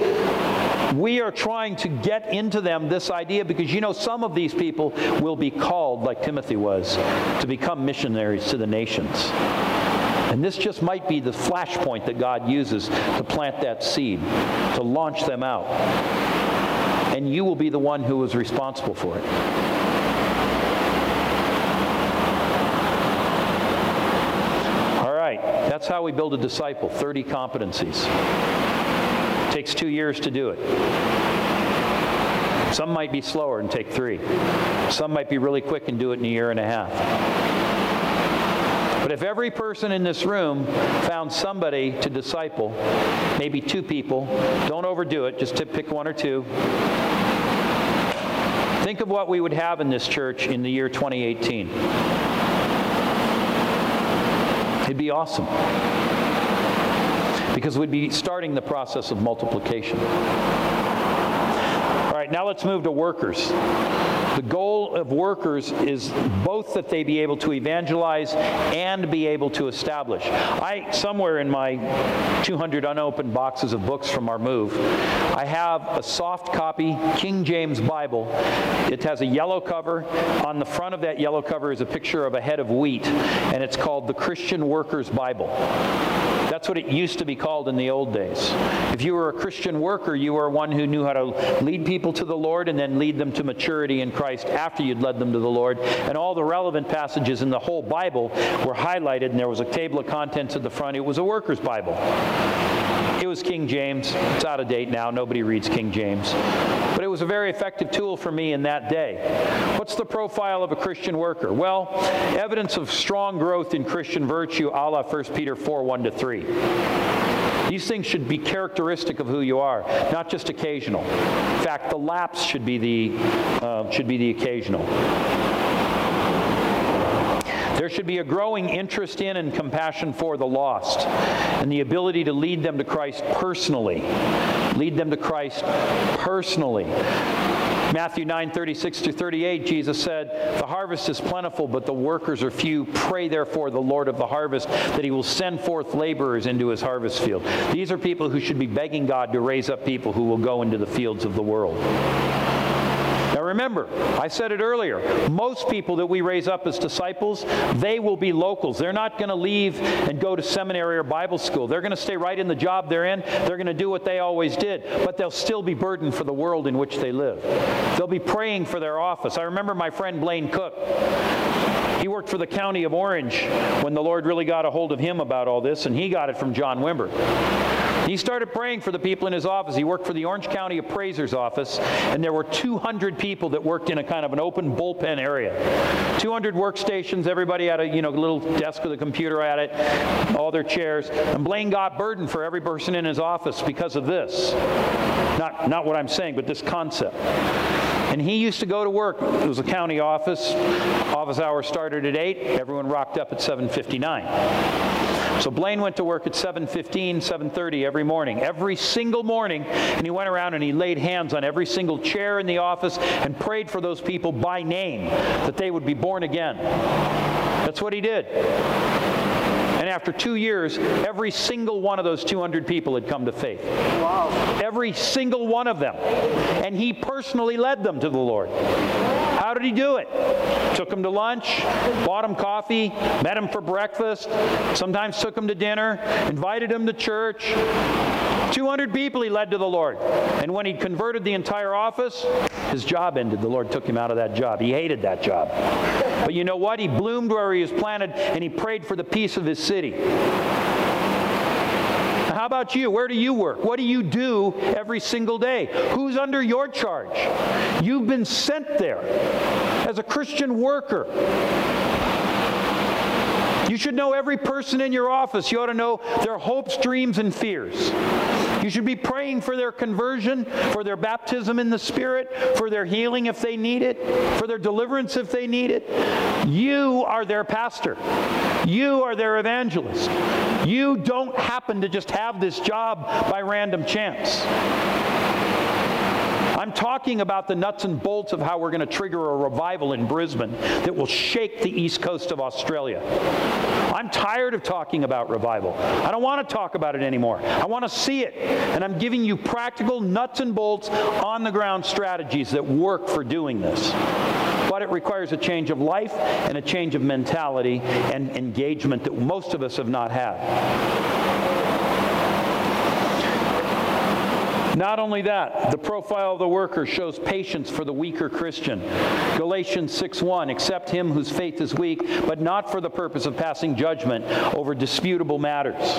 we are trying to get into them this idea because you know some of these people will be called, like Timothy was, to become missionaries to the nations. And this just might be the flashpoint that God uses to plant that seed, to launch them out and you will be the one who is responsible for it. All right, that's how we build a disciple 30 competencies. It takes two years to do it. Some might be slower and take three. Some might be really quick and do it in a year and a half. But if every person in this room found somebody to disciple, maybe two people, don't overdo it, just pick one or two. Think of what we would have in this church in the year 2018. It'd be awesome. Because we'd be starting the process of multiplication. All right, now let's move to workers. The goal of workers is both that they be able to evangelize and be able to establish. I somewhere in my 200 unopened boxes of books from our move, I have a soft copy King James Bible. It has a yellow cover. On the front of that yellow cover is a picture of a head of wheat, and it's called the Christian Workers Bible. That's what it used to be called in the old days. If you were a Christian worker, you were one who knew how to lead people to the Lord and then lead them to maturity in Christ after you'd led them to the Lord. And all the relevant passages in the whole Bible were highlighted, and there was a table of contents at the front. It was a worker's Bible. It was King James. It's out of date now. Nobody reads King James. But it was a very effective tool for me in that day. What's the profile of a Christian worker? Well, evidence of strong growth in Christian virtue, a la 1 Peter 4 1 to 3. These things should be characteristic of who you are, not just occasional. In fact, the lapse should be the, uh, should be the occasional. There should be a growing interest in and compassion for the lost and the ability to lead them to Christ personally. Lead them to Christ personally. Matthew 9, 36 to 38, Jesus said, The harvest is plentiful, but the workers are few. Pray therefore the Lord of the harvest that he will send forth laborers into his harvest field. These are people who should be begging God to raise up people who will go into the fields of the world. Remember, I said it earlier, most people that we raise up as disciples, they will be locals. They're not going to leave and go to seminary or Bible school. They're going to stay right in the job they're in. They're going to do what they always did, but they'll still be burdened for the world in which they live. They'll be praying for their office. I remember my friend Blaine Cook. He worked for the county of Orange when the Lord really got a hold of him about all this, and he got it from John Wimber. He started praying for the people in his office. He worked for the Orange County Appraiser's office, and there were 200 people that worked in a kind of an open bullpen area. 200 workstations, everybody had a you know little desk with a computer at it, all their chairs. And Blaine got burdened for every person in his office because of this. Not, not what I'm saying, but this concept. And he used to go to work. It was a county office. Office hours started at 8. Everyone rocked up at 7.59. So Blaine went to work at 7.15, 7.30 every morning, every single morning. And he went around and he laid hands on every single chair in the office and prayed for those people by name that they would be born again. That's what he did. After two years, every single one of those 200 people had come to faith. Wow. Every single one of them. And he personally led them to the Lord. How did he do it? Took them to lunch, bought them coffee, met them for breakfast, sometimes took them to dinner, invited them to church. 200 people he led to the Lord. And when he converted the entire office, his job ended. The Lord took him out of that job. He hated that job. But you know what? He bloomed where he was planted and he prayed for the peace of his city. How about you? Where do you work? What do you do every single day? Who's under your charge? You've been sent there as a Christian worker. You should know every person in your office. You ought to know their hopes, dreams, and fears. You should be praying for their conversion, for their baptism in the Spirit, for their healing if they need it, for their deliverance if they need it. You are their pastor. You are their evangelist. You don't happen to just have this job by random chance. I'm talking about the nuts and bolts of how we're going to trigger a revival in Brisbane that will shake the east coast of Australia. I'm tired of talking about revival. I don't want to talk about it anymore. I want to see it. And I'm giving you practical nuts and bolts, on the ground strategies that work for doing this. But it requires a change of life and a change of mentality and engagement that most of us have not had. Not only that, the profile of the worker shows patience for the weaker Christian. Galatians 6:1, accept him whose faith is weak, but not for the purpose of passing judgment over disputable matters.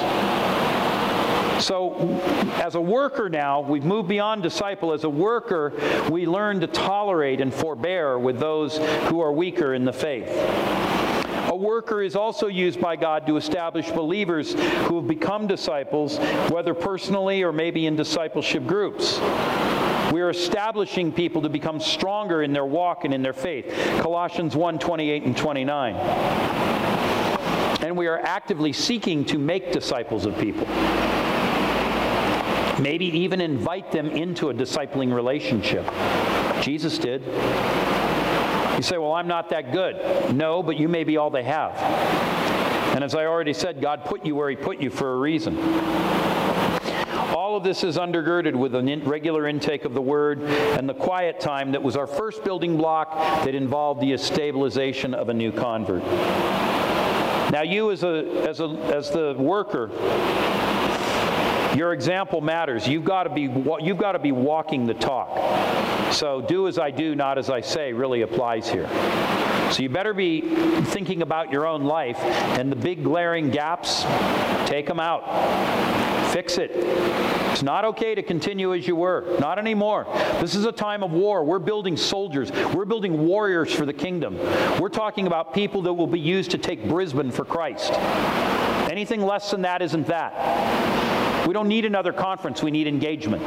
So, as a worker now, we've moved beyond disciple. As a worker, we learn to tolerate and forbear with those who are weaker in the faith. A worker is also used by God to establish believers who have become disciples, whether personally or maybe in discipleship groups. We are establishing people to become stronger in their walk and in their faith. Colossians 1 28 and 29. And we are actively seeking to make disciples of people. Maybe even invite them into a discipling relationship. Jesus did. You say, well, I'm not that good. No, but you may be all they have. And as I already said, God put you where He put you for a reason. All of this is undergirded with a regular intake of the Word and the quiet time that was our first building block that involved the stabilization of a new convert. Now, you as, a, as, a, as the worker, your example matters. You've got to be you've got to be walking the talk. So do as I do, not as I say really applies here. So you better be thinking about your own life and the big glaring gaps, take them out. Fix it. It's not okay to continue as you were. Not anymore. This is a time of war. We're building soldiers. We're building warriors for the kingdom. We're talking about people that will be used to take Brisbane for Christ. Anything less than that isn't that. We don't need another conference. We need engagement.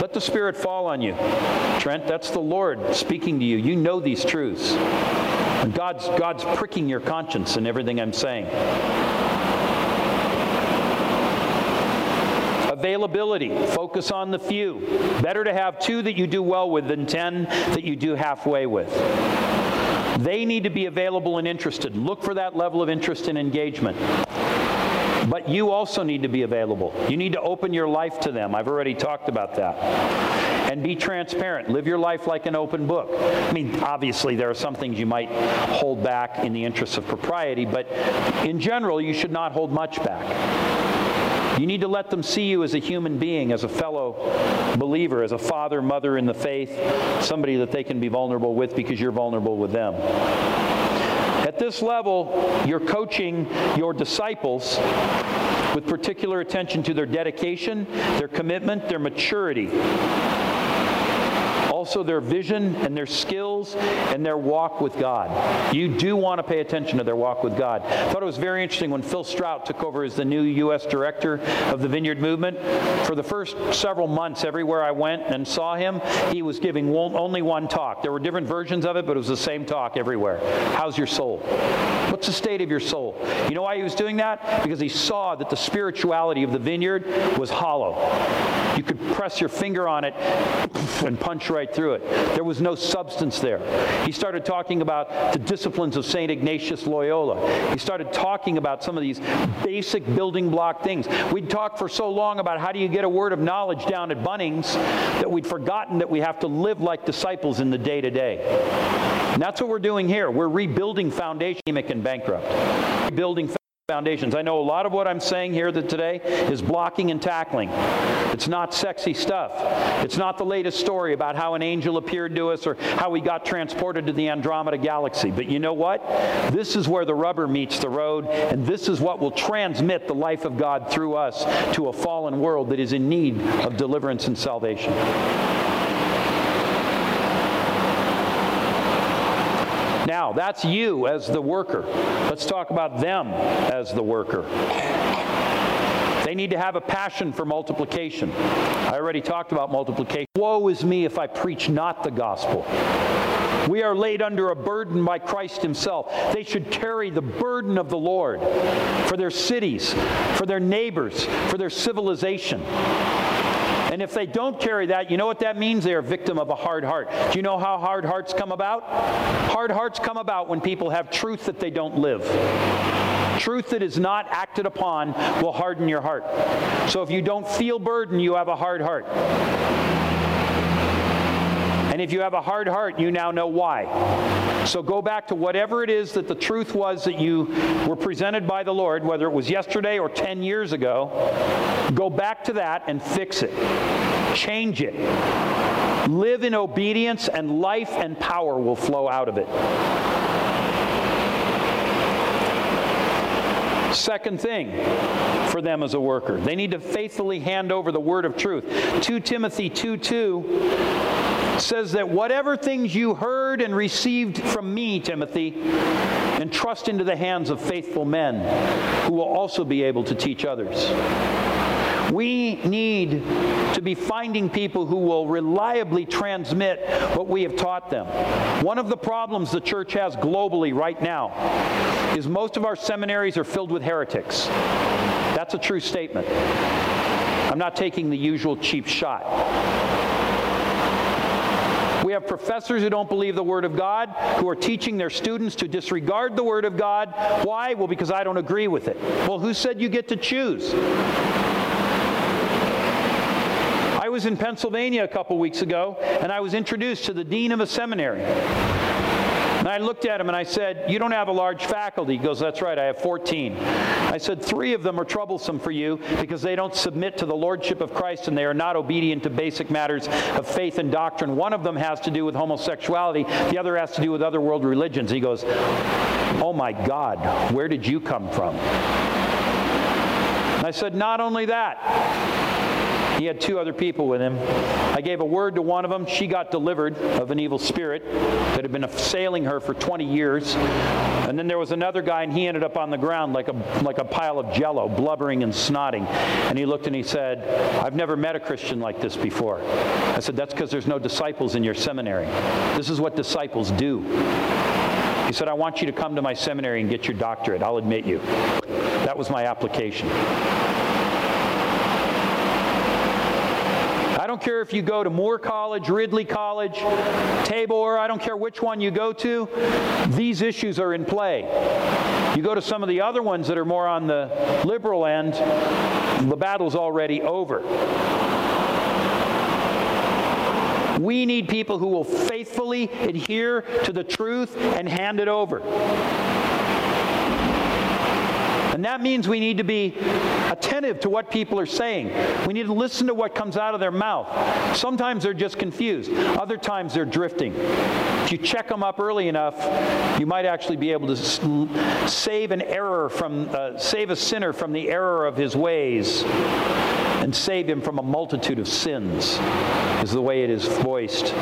Let the Spirit fall on you. Trent, that's the Lord speaking to you. You know these truths. And God's, God's pricking your conscience in everything I'm saying. Availability. Focus on the few. Better to have two that you do well with than ten that you do halfway with. They need to be available and interested. Look for that level of interest and engagement. But you also need to be available. You need to open your life to them. I've already talked about that. And be transparent. Live your life like an open book. I mean, obviously, there are some things you might hold back in the interests of propriety, but in general, you should not hold much back. You need to let them see you as a human being, as a fellow believer, as a father, mother in the faith, somebody that they can be vulnerable with because you're vulnerable with them this level, you're coaching your disciples with particular attention to their dedication, their commitment, their maturity also their vision and their skills and their walk with God. You do want to pay attention to their walk with God. I thought it was very interesting when Phil Strout took over as the new U.S. director of the Vineyard Movement. For the first several months, everywhere I went and saw him, he was giving only one talk. There were different versions of it, but it was the same talk everywhere. How's your soul? What's the state of your soul? You know why he was doing that? Because he saw that the spirituality of the vineyard was hollow. You could press your finger on it and punch right right through it. There was no substance there. He started talking about the disciplines of St. Ignatius Loyola. He started talking about some of these basic building block things. We'd talked for so long about how do you get a word of knowledge down at Bunnings that we'd forgotten that we have to live like disciples in the day to day. And that's what we're doing here. We're rebuilding foundation and bankrupt. Rebuilding foundations. I know a lot of what I'm saying here today is blocking and tackling. It's not sexy stuff. It's not the latest story about how an angel appeared to us or how we got transported to the Andromeda galaxy. But you know what? This is where the rubber meets the road, and this is what will transmit the life of God through us to a fallen world that is in need of deliverance and salvation. Now, that's you as the worker. Let's talk about them as the worker. They need to have a passion for multiplication. I already talked about multiplication. Woe is me if I preach not the gospel. We are laid under a burden by Christ Himself. They should carry the burden of the Lord for their cities, for their neighbors, for their civilization. And if they don't carry that, you know what that means? They are a victim of a hard heart. Do you know how hard hearts come about? Hard hearts come about when people have truth that they don't live. Truth that is not acted upon will harden your heart. So if you don't feel burden, you have a hard heart. And if you have a hard heart, you now know why. So go back to whatever it is that the truth was that you were presented by the Lord, whether it was yesterday or 10 years ago. Go back to that and fix it. Change it. Live in obedience, and life and power will flow out of it. Second thing for them as a worker, they need to faithfully hand over the word of truth. 2 Timothy 2 2 says that whatever things you heard and received from me, Timothy, entrust into the hands of faithful men who will also be able to teach others. We need to be finding people who will reliably transmit what we have taught them. One of the problems the church has globally right now is most of our seminaries are filled with heretics. That's a true statement. I'm not taking the usual cheap shot. We have professors who don't believe the Word of God, who are teaching their students to disregard the Word of God. Why? Well, because I don't agree with it. Well, who said you get to choose? I was in Pennsylvania a couple weeks ago, and I was introduced to the dean of a seminary. And I looked at him and I said, You don't have a large faculty. He goes, That's right, I have 14. I said, Three of them are troublesome for you because they don't submit to the lordship of Christ and they are not obedient to basic matters of faith and doctrine. One of them has to do with homosexuality, the other has to do with other world religions. He goes, Oh my God, where did you come from? And I said, Not only that, he had two other people with him. I gave a word to one of them. She got delivered of an evil spirit that had been assailing her for 20 years. And then there was another guy, and he ended up on the ground like a, like a pile of jello, blubbering and snotting. And he looked and he said, I've never met a Christian like this before. I said, That's because there's no disciples in your seminary. This is what disciples do. He said, I want you to come to my seminary and get your doctorate. I'll admit you. That was my application. Don't care if you go to Moore College, Ridley College, Tabor, I don't care which one you go to, these issues are in play. You go to some of the other ones that are more on the liberal end, the battle's already over. We need people who will faithfully adhere to the truth and hand it over. And that means we need to be attentive to what people are saying. We need to listen to what comes out of their mouth. Sometimes they're just confused, other times they're drifting. If you check them up early enough, you might actually be able to save an error from, uh, save a sinner from the error of his ways and save him from a multitude of sins, is the way it is voiced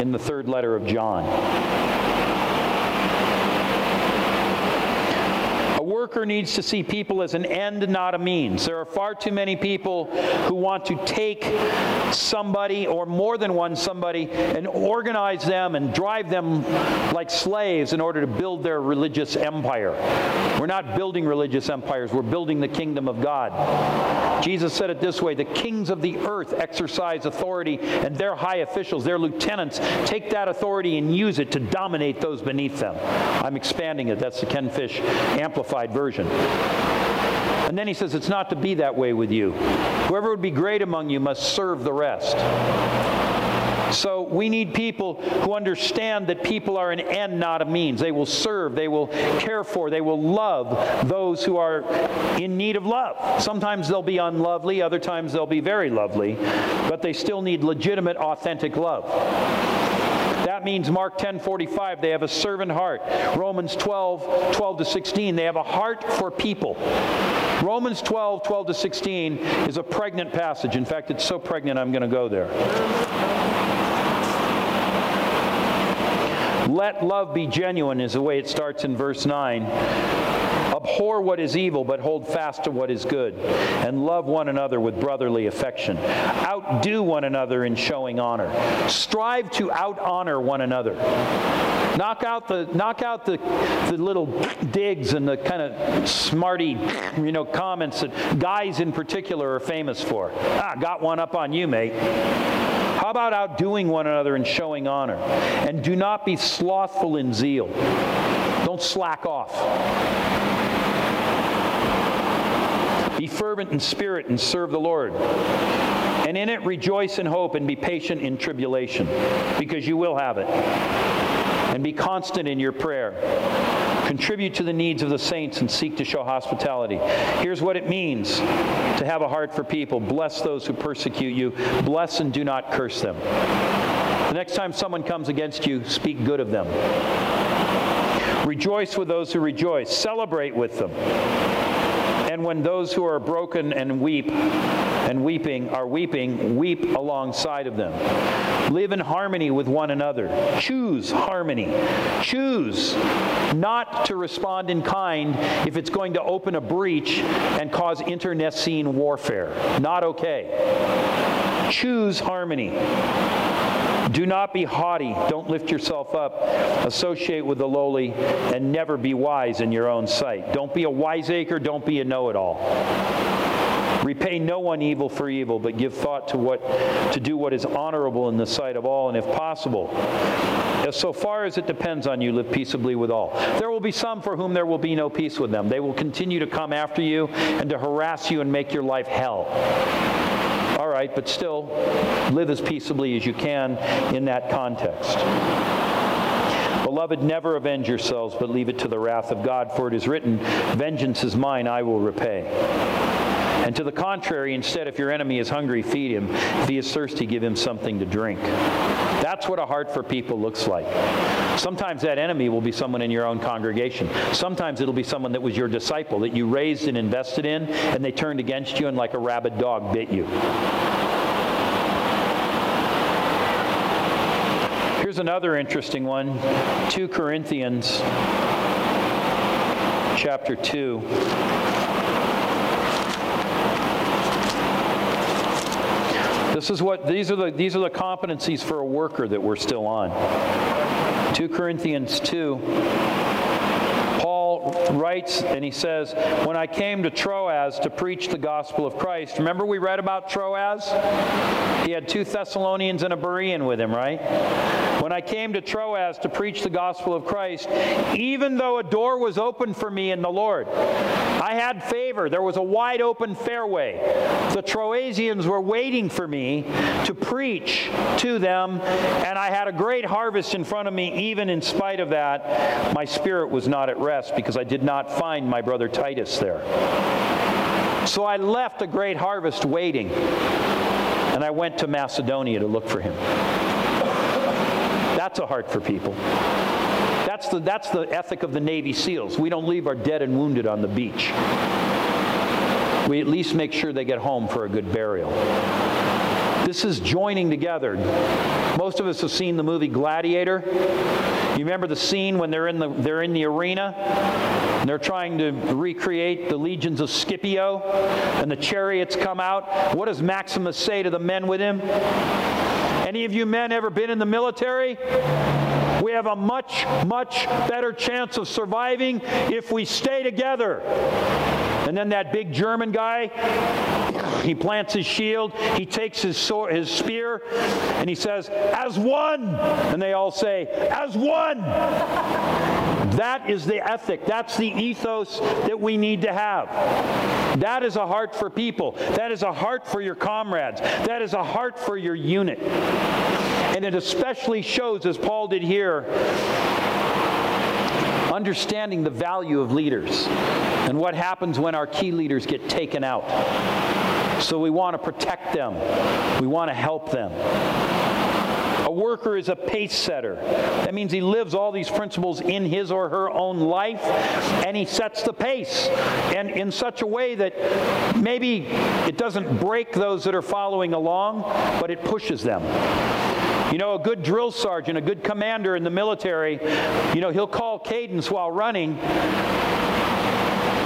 in the third letter of John. Worker needs to see people as an end, not a means. There are far too many people who want to take somebody or more than one somebody and organize them and drive them like slaves in order to build their religious empire. We're not building religious empires, we're building the kingdom of God. Jesus said it this way the kings of the earth exercise authority, and their high officials, their lieutenants, take that authority and use it to dominate those beneath them. I'm expanding it. That's the Ken Fish Amplified version. And then he says, It's not to be that way with you. Whoever would be great among you must serve the rest. So we need people who understand that people are an end, not a means. They will serve, they will care for, they will love those who are in need of love. Sometimes they'll be unlovely, other times they'll be very lovely, but they still need legitimate, authentic love. That means Mark 10 45, they have a servant heart. Romans 12 12 to 16, they have a heart for people. Romans 12 12 to 16 is a pregnant passage. In fact, it's so pregnant, I'm going to go there. Let love be genuine, is the way it starts in verse 9. Abhor what is evil, but hold fast to what is good. And love one another with brotherly affection. Outdo one another in showing honor. Strive to out honor one another. Knock out the knock out the, the little digs and the kind of smarty, you know, comments that guys in particular are famous for. Ah, got one up on you, mate. How about outdoing one another and showing honor? And do not be slothful in zeal. Don't slack off. Be fervent in spirit and serve the Lord. And in it rejoice in hope and be patient in tribulation, because you will have it. And be constant in your prayer. Contribute to the needs of the saints and seek to show hospitality. Here's what it means to have a heart for people. Bless those who persecute you. Bless and do not curse them. The next time someone comes against you, speak good of them. Rejoice with those who rejoice. Celebrate with them. And when those who are broken and weep and weeping are weeping, weep alongside of them. Live in harmony with one another. Choose harmony. Choose not to respond in kind if it's going to open a breach and cause internecine warfare. Not okay. Choose harmony. Do not be haughty. Don't lift yourself up. Associate with the lowly and never be wise in your own sight. Don't be a wiseacre. Don't be a know it all. Repay no one evil for evil, but give thought to what to do what is honorable in the sight of all, and if possible, as so far as it depends on you, live peaceably with all. There will be some for whom there will be no peace with them. They will continue to come after you and to harass you and make your life hell all right, but still live as peaceably as you can in that context. Beloved, never avenge yourselves, but leave it to the wrath of God, for it is written, Vengeance is mine, I will repay. And to the contrary, instead, if your enemy is hungry, feed him. If he is thirsty, give him something to drink. That's what a heart for people looks like. Sometimes that enemy will be someone in your own congregation. Sometimes it'll be someone that was your disciple that you raised and invested in, and they turned against you and like a rabid dog bit you. Here's another interesting one 2 Corinthians chapter 2. This is what these are the these are the competencies for a worker that we're still on. 2 Corinthians 2 Paul writes and he says, When I came to Troas to preach the gospel of Christ, remember we read about Troas? He had two Thessalonians and a Berean with him, right? When I came to Troas to preach the gospel of Christ, even though a door was open for me in the Lord, I had favor. There was a wide open fairway. The Troasians were waiting for me to preach to them, and I had a great harvest in front of me, even in spite of that. My spirit was not at rest because I did not find my brother Titus there. So I left the great harvest waiting, and I went to Macedonia to look for him. That's a heart for people. That's the, that's the ethic of the Navy SEALs. We don't leave our dead and wounded on the beach. We at least make sure they get home for a good burial. This is joining together. Most of us have seen the movie Gladiator. You remember the scene when they're in the, they're in the arena and they're trying to recreate the legions of Scipio and the chariots come out. What does Maximus say to the men with him? Any of you men ever been in the military? We have a much, much better chance of surviving if we stay together. And then that big German guy, he plants his shield, he takes his, sword, his spear, and he says, As one! And they all say, As one! That is the ethic. That's the ethos that we need to have. That is a heart for people. That is a heart for your comrades. That is a heart for your unit. And it especially shows, as Paul did here, understanding the value of leaders and what happens when our key leaders get taken out. So we want to protect them, we want to help them. A worker is a pace setter. That means he lives all these principles in his or her own life and he sets the pace and in such a way that maybe it doesn't break those that are following along, but it pushes them. You know, a good drill sergeant, a good commander in the military, you know, he'll call cadence while running,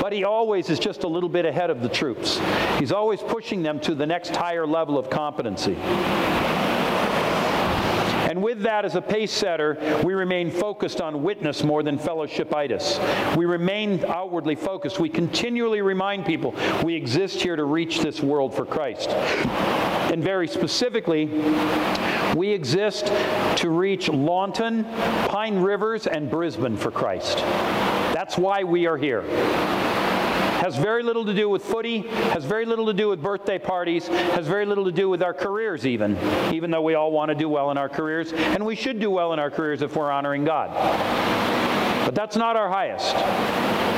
but he always is just a little bit ahead of the troops. He's always pushing them to the next higher level of competency. And with that as a pace setter, we remain focused on witness more than fellowshipitis. We remain outwardly focused. We continually remind people we exist here to reach this world for Christ. And very specifically, we exist to reach Lawnton, Pine Rivers, and Brisbane for Christ. That's why we are here has very little to do with footy, has very little to do with birthday parties, has very little to do with our careers, even, even though we all want to do well in our careers, and we should do well in our careers if we're honoring God. But that's not our highest.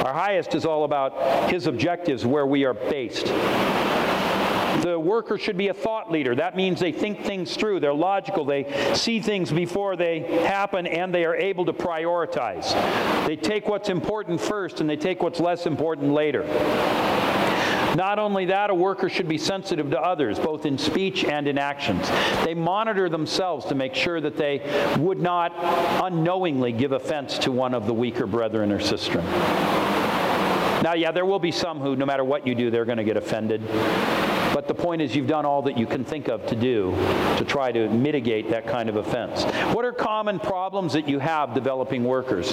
Our highest is all about His objectives, where we are based. The worker should be a thought leader. That means they think things through. They're logical. They see things before they happen and they are able to prioritize. They take what's important first and they take what's less important later. Not only that, a worker should be sensitive to others, both in speech and in actions. They monitor themselves to make sure that they would not unknowingly give offense to one of the weaker brethren or sistren. Now, yeah, there will be some who, no matter what you do, they're going to get offended. But the point is, you've done all that you can think of to do to try to mitigate that kind of offense. What are common problems that you have developing workers?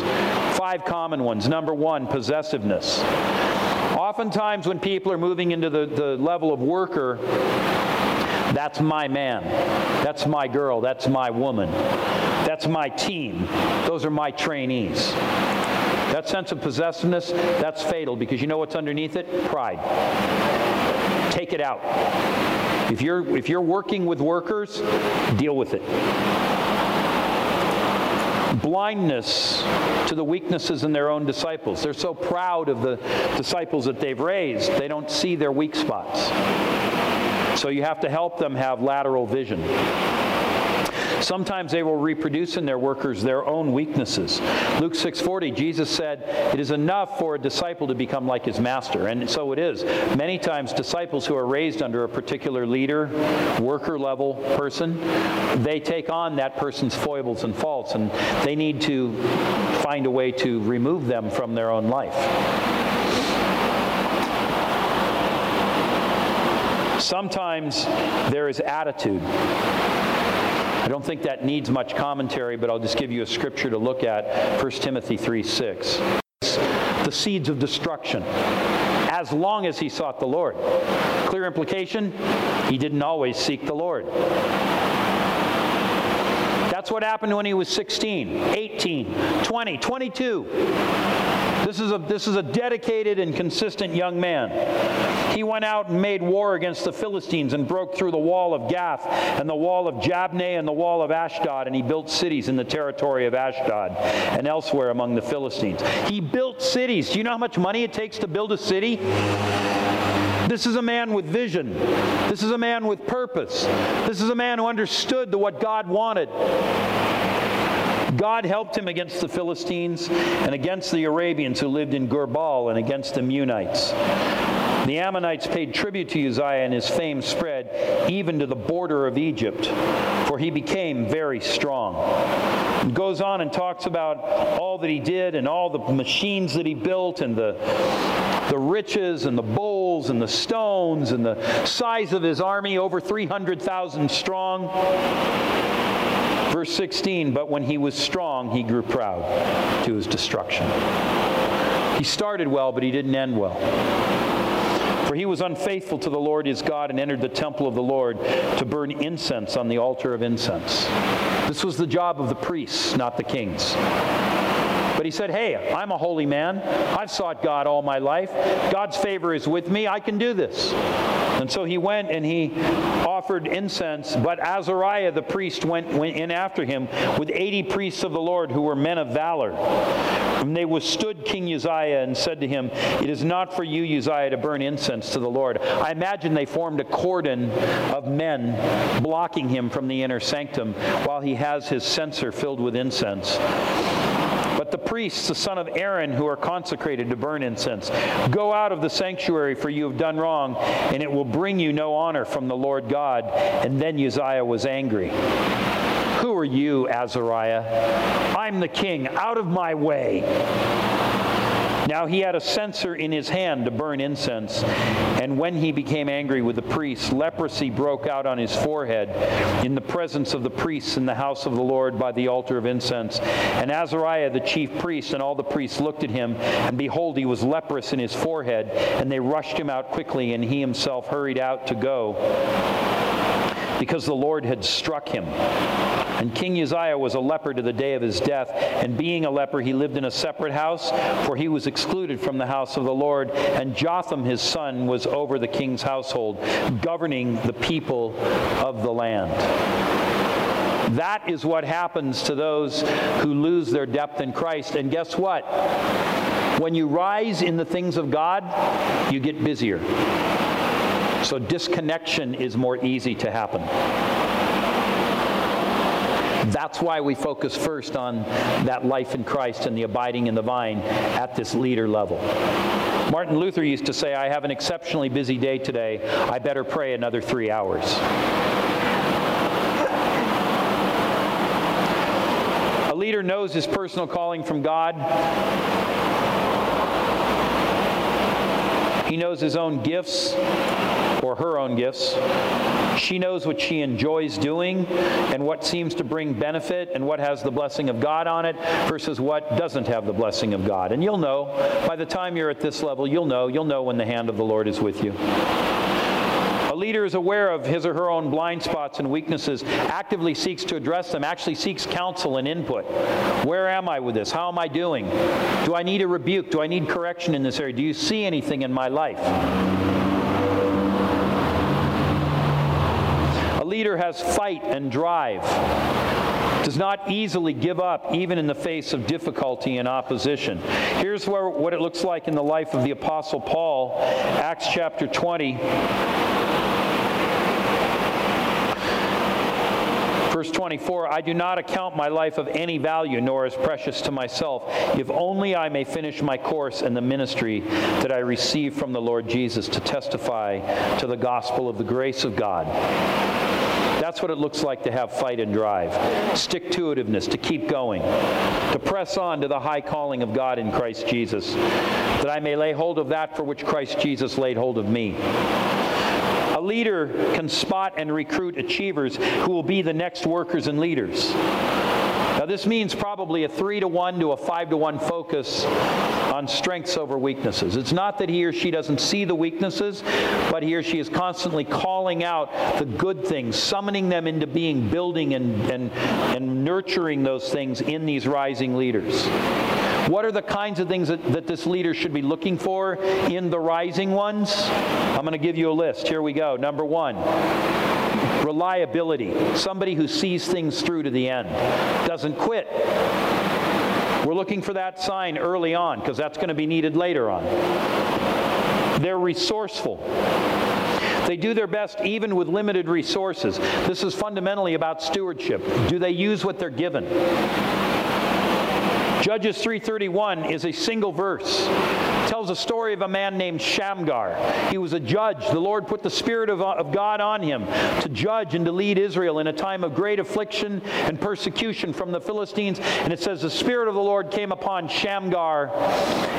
Five common ones. Number one, possessiveness. Oftentimes, when people are moving into the, the level of worker, that's my man. That's my girl. That's my woman. That's my team. Those are my trainees. That sense of possessiveness, that's fatal because you know what's underneath it? Pride take it out. If you're, if you're working with workers, deal with it. Blindness to the weaknesses in their own disciples. They're so proud of the disciples that they've raised, they don't see their weak spots. So you have to help them have lateral vision. Sometimes they will reproduce in their workers their own weaknesses. Luke 6:40, Jesus said, "It is enough for a disciple to become like his master." And so it is. Many times disciples who are raised under a particular leader, worker level person, they take on that person's foibles and faults and they need to find a way to remove them from their own life. Sometimes there is attitude. I don't think that needs much commentary, but I'll just give you a scripture to look at 1 Timothy 3 6. The seeds of destruction, as long as he sought the Lord. Clear implication? He didn't always seek the Lord. That's what happened when he was 16, 18, 20, 22. This is, a, this is a dedicated and consistent young man. He went out and made war against the Philistines and broke through the wall of Gath and the wall of Jabneh and the wall of Ashdod, and he built cities in the territory of Ashdod and elsewhere among the Philistines. He built cities. Do you know how much money it takes to build a city? This is a man with vision. This is a man with purpose. This is a man who understood the, what God wanted. God helped him against the Philistines and against the Arabians who lived in Gurbaal and against the Meunites. The Ammonites paid tribute to Uzziah, and his fame spread even to the border of Egypt, for he became very strong. And goes on and talks about all that he did and all the machines that he built and the, the riches and the bowls and the stones and the size of his army, over 300,000 strong. Verse 16, but when he was strong, he grew proud to his destruction. He started well, but he didn't end well. For he was unfaithful to the Lord his God and entered the temple of the Lord to burn incense on the altar of incense. This was the job of the priests, not the kings. But he said, Hey, I'm a holy man. I've sought God all my life. God's favor is with me. I can do this. And so he went and he offered incense, but Azariah the priest went, went in after him with 80 priests of the Lord who were men of valor. And they withstood King Uzziah and said to him, It is not for you, Uzziah, to burn incense to the Lord. I imagine they formed a cordon of men blocking him from the inner sanctum while he has his censer filled with incense. Priests, the son of Aaron, who are consecrated to burn incense, go out of the sanctuary, for you have done wrong, and it will bring you no honor from the Lord God. And then Uzziah was angry. Who are you, Azariah? I'm the king. Out of my way. Now he had a censer in his hand to burn incense, and when he became angry with the priests, leprosy broke out on his forehead in the presence of the priests in the house of the Lord by the altar of incense. And Azariah the chief priest and all the priests looked at him, and behold, he was leprous in his forehead, and they rushed him out quickly, and he himself hurried out to go because the Lord had struck him. And King Uzziah was a leper to the day of his death, and being a leper, he lived in a separate house, for he was excluded from the house of the Lord. And Jotham, his son, was over the king's household, governing the people of the land. That is what happens to those who lose their depth in Christ. And guess what? When you rise in the things of God, you get busier. So disconnection is more easy to happen. That's why we focus first on that life in Christ and the abiding in the vine at this leader level. Martin Luther used to say, I have an exceptionally busy day today. I better pray another three hours. A leader knows his personal calling from God. He knows his own gifts or her own gifts. She knows what she enjoys doing and what seems to bring benefit and what has the blessing of God on it versus what doesn't have the blessing of God. And you'll know by the time you're at this level, you'll know, you'll know when the hand of the Lord is with you. A leader is aware of his or her own blind spots and weaknesses, actively seeks to address them, actually seeks counsel and input. Where am I with this? How am I doing? Do I need a rebuke? Do I need correction in this area? Do you see anything in my life? Leader has fight and drive, does not easily give up even in the face of difficulty and opposition. Here's where, what it looks like in the life of the Apostle Paul, Acts chapter 20. Verse 24, I do not account my life of any value, nor as precious to myself, if only I may finish my course in the ministry that I received from the Lord Jesus to testify to the gospel of the grace of God. That's what it looks like to have fight and drive. Stick to itiveness, to keep going, to press on to the high calling of God in Christ Jesus, that I may lay hold of that for which Christ Jesus laid hold of me. A leader can spot and recruit achievers who will be the next workers and leaders. Now, this means probably a three to one to a five to one focus on strengths over weaknesses. It's not that he or she doesn't see the weaknesses, but he or she is constantly calling out the good things, summoning them into being, building and, and, and nurturing those things in these rising leaders. What are the kinds of things that, that this leader should be looking for in the rising ones? I'm going to give you a list. Here we go. Number one reliability. Somebody who sees things through to the end, doesn't quit. We're looking for that sign early on because that's going to be needed later on. They're resourceful. They do their best even with limited resources. This is fundamentally about stewardship. Do they use what they're given? Judges 3:31 is a single verse. It tells a story of a man named Shamgar. He was a judge. The Lord put the spirit of, of God on him to judge and to lead Israel in a time of great affliction and persecution from the Philistines. And it says the spirit of the Lord came upon Shamgar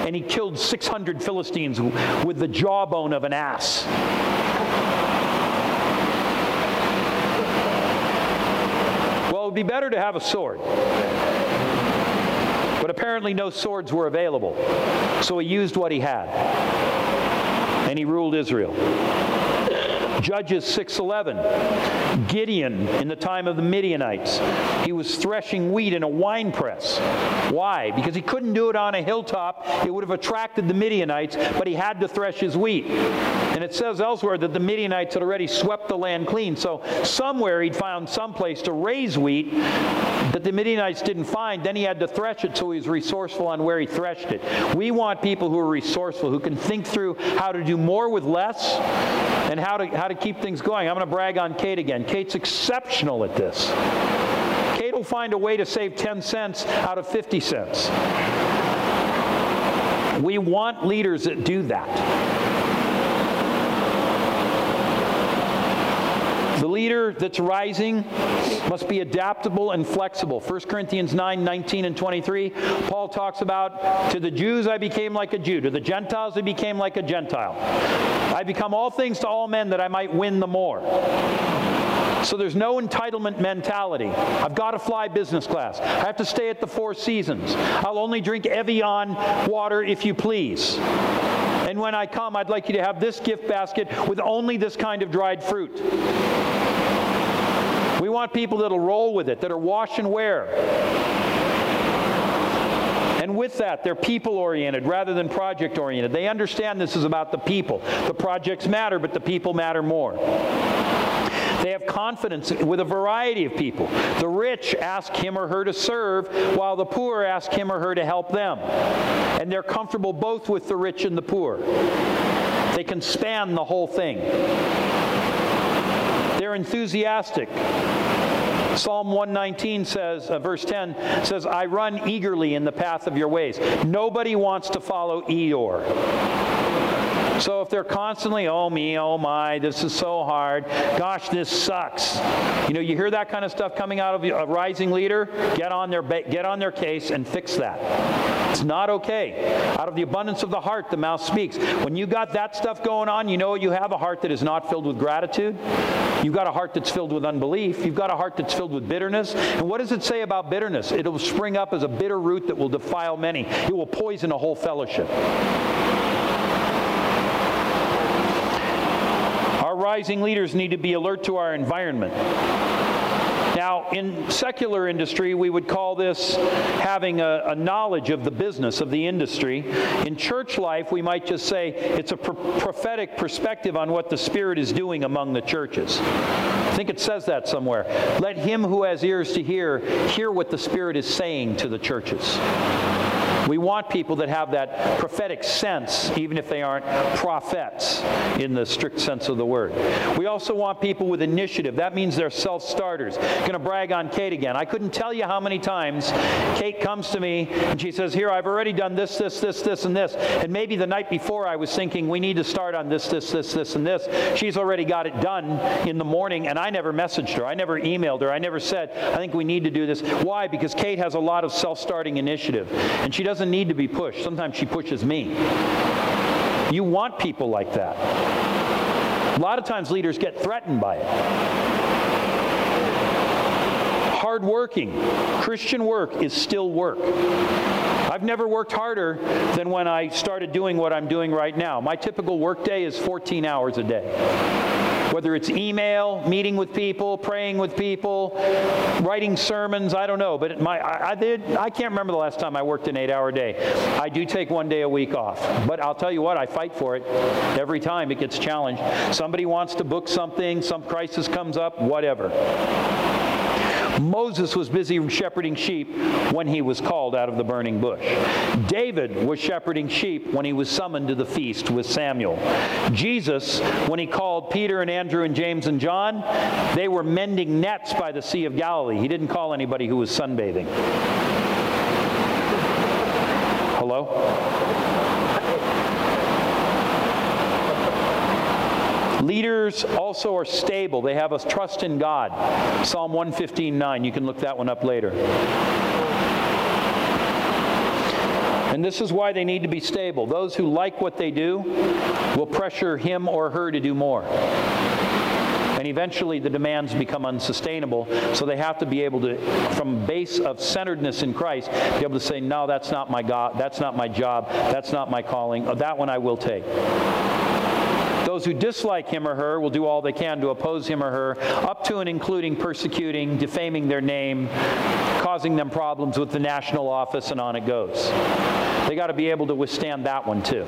and he killed 600 Philistines with the jawbone of an ass. Well, it would be better to have a sword. But apparently, no swords were available. So he used what he had. And he ruled Israel. Judges 6:11. Gideon in the time of the Midianites. He was threshing wheat in a wine press. Why? Because he couldn't do it on a hilltop. It would have attracted the Midianites, but he had to thresh his wheat. And it says elsewhere that the Midianites had already swept the land clean. So somewhere he'd found some place to raise wheat that the Midianites didn't find. Then he had to thresh it, so he was resourceful on where he threshed it. We want people who are resourceful, who can think through how to do more with less and how to, how to keep things going. I'm going to brag on Kate again. Kate's exceptional at this. Kate will find a way to save 10 cents out of 50 cents. We want leaders that do that. The leader that's rising must be adaptable and flexible. 1 Corinthians 9 19 and 23, Paul talks about to the Jews I became like a Jew, to the Gentiles I became like a Gentile. I become all things to all men that I might win the more. So there's no entitlement mentality. I've got to fly business class. I have to stay at the Four Seasons. I'll only drink Evian water if you please. And when I come, I'd like you to have this gift basket with only this kind of dried fruit. We want people that'll roll with it, that are wash and wear. And with that, they're people oriented rather than project oriented. They understand this is about the people. The projects matter, but the people matter more. They have confidence with a variety of people. The rich ask him or her to serve, while the poor ask him or her to help them. And they're comfortable both with the rich and the poor. They can span the whole thing. They're enthusiastic. Psalm 119 says, uh, verse 10 says, I run eagerly in the path of your ways. Nobody wants to follow Eeyore. So if they're constantly, oh me, oh my, this is so hard, gosh, this sucks. You know, you hear that kind of stuff coming out of a rising leader, get on their, get on their case and fix that. It's not okay. Out of the abundance of the heart, the mouth speaks. When you got that stuff going on, you know you have a heart that is not filled with gratitude. You've got a heart that's filled with unbelief. You've got a heart that's filled with bitterness. And what does it say about bitterness? It'll spring up as a bitter root that will defile many. It will poison a whole fellowship. Rising leaders need to be alert to our environment. Now, in secular industry, we would call this having a, a, knowledge of the business of the industry. In church life, we might just say it's a pro- prophetic perspective on what the Spirit is doing among the churches. I think it says that somewhere. Let him who has ears to hear hear what the Spirit is saying to the churches. We want people that have that prophetic sense, even if they aren't prophets in the strict sense of the word. We also want people with initiative. That means they're self starters. Going to brag on Kate again. I couldn't tell you how many times Kate comes to me and she says, Here, I've already done this, this, this, this, and this. And maybe the night before I was thinking, We need to start on this, this, this, this, and this. She's already got it done in the morning, and I never messaged her. I never emailed her. I never said, I think we need to do this. Why? Because Kate has a lot of self starting initiative. And she doesn't need to be pushed. Sometimes she pushes me. You want people like that. A lot of times leaders get threatened by it. Hardworking. Christian work is still work. I've never worked harder than when I started doing what I'm doing right now. My typical workday is 14 hours a day whether it's email, meeting with people, praying with people, writing sermons, I don't know. But my, I, I, did, I can't remember the last time I worked an eight hour day. I do take one day a week off. But I'll tell you what, I fight for it every time it gets challenged. Somebody wants to book something, some crisis comes up, whatever. Moses was busy shepherding sheep when he was called out of the burning bush. David was shepherding sheep when he was summoned to the feast with Samuel. Jesus, when he called Peter and Andrew and James and John, they were mending nets by the Sea of Galilee. He didn't call anybody who was sunbathing. Hello? Leaders also are stable. They have a trust in God. Psalm 115:9. You can look that one up later. And this is why they need to be stable. Those who like what they do will pressure him or her to do more. And eventually the demands become unsustainable. So they have to be able to, from base of centeredness in Christ, be able to say, no, that's not my God, that's not my job, that's not my calling. That one I will take. Those who dislike him or her will do all they can to oppose him or her, up to and including persecuting, defaming their name, causing them problems with the national office, and on it goes. They got to be able to withstand that one too.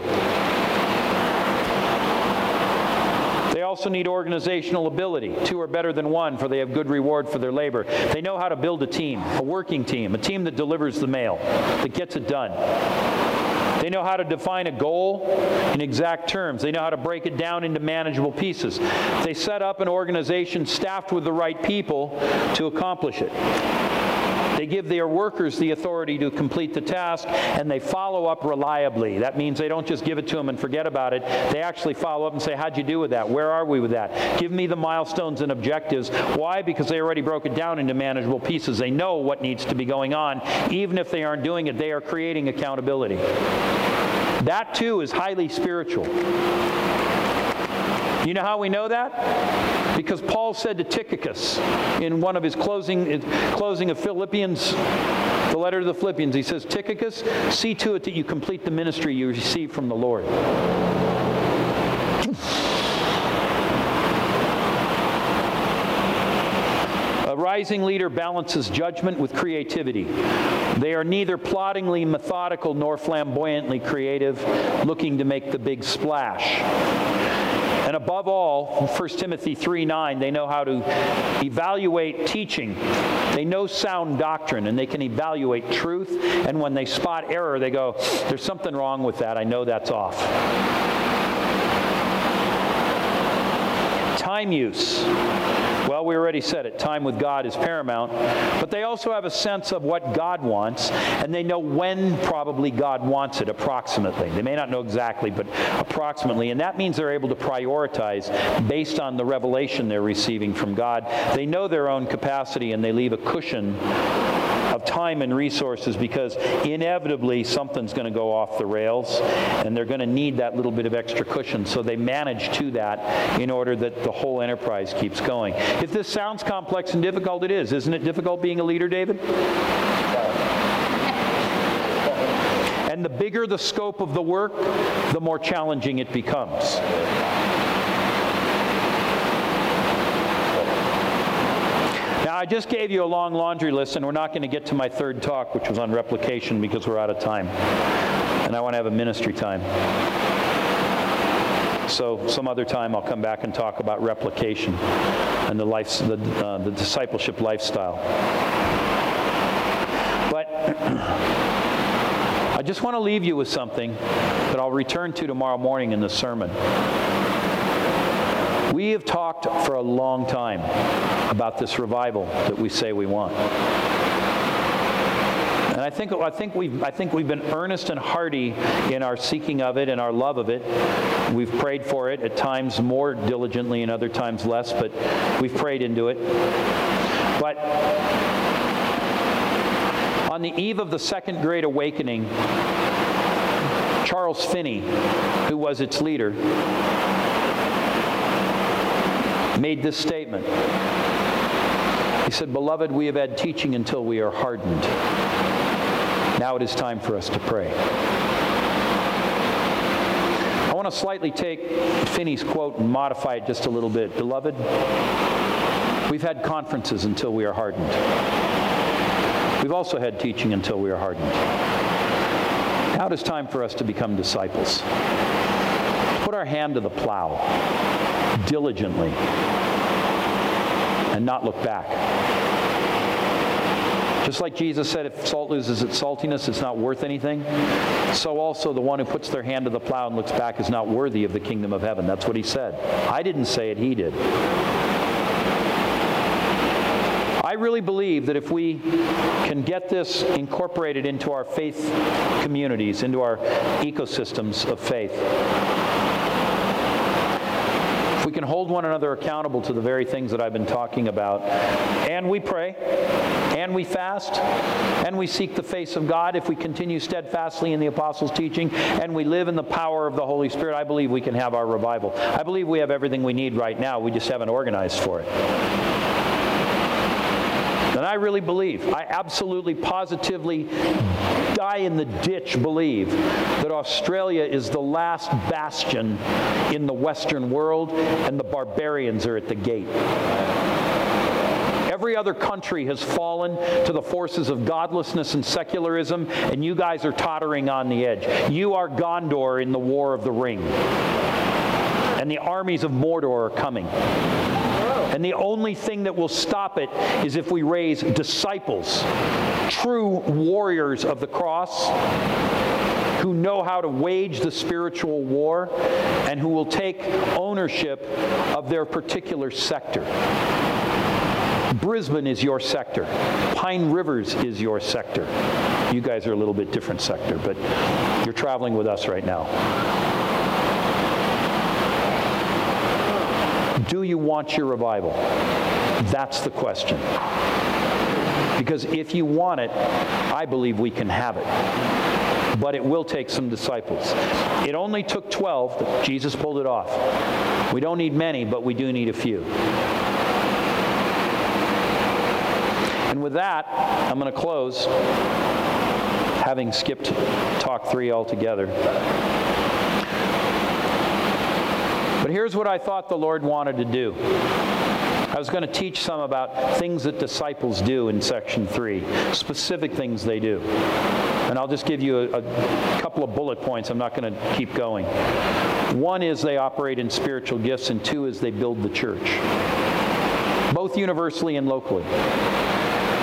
They also need organizational ability. Two are better than one, for they have good reward for their labor. They know how to build a team, a working team, a team that delivers the mail, that gets it done. They know how to define a goal in exact terms. They know how to break it down into manageable pieces. They set up an organization staffed with the right people to accomplish it. They give their workers the authority to complete the task and they follow up reliably. That means they don't just give it to them and forget about it. They actually follow up and say, How'd you do with that? Where are we with that? Give me the milestones and objectives. Why? Because they already broke it down into manageable pieces. They know what needs to be going on. Even if they aren't doing it, they are creating accountability. That too is highly spiritual. You know how we know that? Because Paul said to Tychicus in one of his closing, closing of Philippians, the letter to the Philippians, he says, Tychicus, see to it that you complete the ministry you receive from the Lord. A rising leader balances judgment with creativity. They are neither ploddingly methodical nor flamboyantly creative, looking to make the big splash. And above all, 1 Timothy 3 9, they know how to evaluate teaching. They know sound doctrine and they can evaluate truth. And when they spot error, they go, There's something wrong with that. I know that's off. Time use. Well, we already said it. Time with God is paramount. But they also have a sense of what God wants, and they know when probably God wants it, approximately. They may not know exactly, but approximately. And that means they're able to prioritize based on the revelation they're receiving from God. They know their own capacity, and they leave a cushion time and resources because inevitably something's going to go off the rails and they're going to need that little bit of extra cushion. So they manage to that in order that the whole enterprise keeps going. If this sounds complex and difficult, it is. Isn't it difficult being a leader, David? And the bigger the scope of the work, the more challenging it becomes. I just gave you a long laundry list, and we're not going to get to my third talk, which was on replication, because we're out of time. And I want to have a ministry time. So some other time I'll come back and talk about replication and the, life, the, uh, the discipleship lifestyle. But (clears throat) I just want to leave you with something that I'll return to tomorrow morning in the sermon. We have talked for a long time about this revival that we say we want. And I think, I, think we've, I think we've been earnest and hearty in our seeking of it and our love of it. We've prayed for it at times more diligently and other times less, but we've prayed into it. But on the eve of the Second Great Awakening, Charles Finney, who was its leader, made this statement. He said, Beloved, we have had teaching until we are hardened. Now it is time for us to pray. I want to slightly take Finney's quote and modify it just a little bit. Beloved, we've had conferences until we are hardened. We've also had teaching until we are hardened. Now it is time for us to become disciples. Put our hand to the plow diligently and not look back. Just like Jesus said, if salt loses its saltiness, it's not worth anything. So also the one who puts their hand to the plow and looks back is not worthy of the kingdom of heaven. That's what he said. I didn't say it, he did. I really believe that if we can get this incorporated into our faith communities, into our ecosystems of faith, can hold one another accountable to the very things that I've been talking about, and we pray, and we fast, and we seek the face of God, if we continue steadfastly in the apostles' teaching, and we live in the power of the Holy Spirit, I believe we can have our revival. I believe we have everything we need right now. We just haven't organized for it. And I really believe, I absolutely, positively, die in the ditch believe that Australia is the last bastion in the Western world and the barbarians are at the gate. Every other country has fallen to the forces of godlessness and secularism, and you guys are tottering on the edge. You are Gondor in the War of the Ring. And the armies of Mordor are coming. And the only thing that will stop it is if we raise disciples, true warriors of the cross, who know how to wage the spiritual war and who will take ownership of their particular sector. Brisbane is your sector. Pine Rivers is your sector. You guys are a little bit different sector, but you're traveling with us right now. Do you want your revival? That's the question. Because if you want it, I believe we can have it. But it will take some disciples. It only took 12. Jesus pulled it off. We don't need many, but we do need a few. And with that, I'm going to close, having skipped talk three altogether. Here's what I thought the Lord wanted to do. I was going to teach some about things that disciples do in section three, specific things they do. And I'll just give you a, a couple of bullet points. I'm not going to keep going. One is they operate in spiritual gifts, and two is they build the church, both universally and locally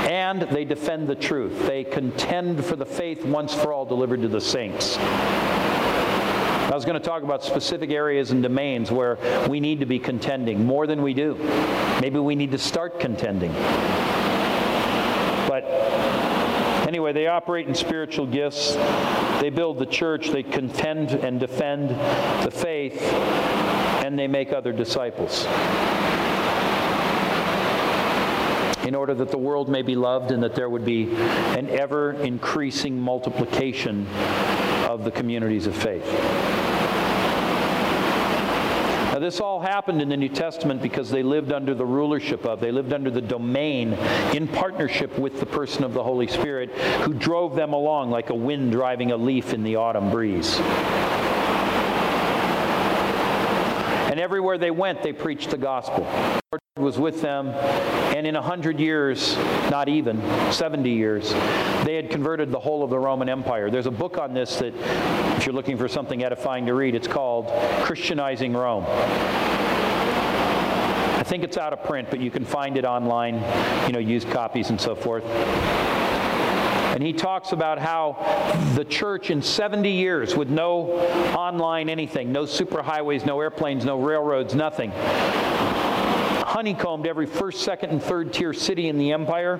and they defend the truth. They contend for the faith once for all delivered to the saints. I was going to talk about specific areas and domains where we need to be contending more than we do. Maybe we need to start contending. But anyway, they operate in spiritual gifts. They build the church. They contend and defend the faith. And they make other disciples in order that the world may be loved and that there would be an ever increasing multiplication of the communities of faith. Now, this all happened in the New Testament because they lived under the rulership of, they lived under the domain in partnership with the person of the Holy Spirit who drove them along like a wind driving a leaf in the autumn breeze. And everywhere they went, they preached the gospel was with them, and in a hundred years, not even, 70 years, they had converted the whole of the Roman Empire. There's a book on this that, if you're looking for something edifying to read, it's called Christianizing Rome. I think it's out of print, but you can find it online, you know, used copies and so forth. And he talks about how the church in 70 years, with no online anything, no superhighways, no airplanes, no railroads, nothing, honeycombed every first, second, and third tier city in the empire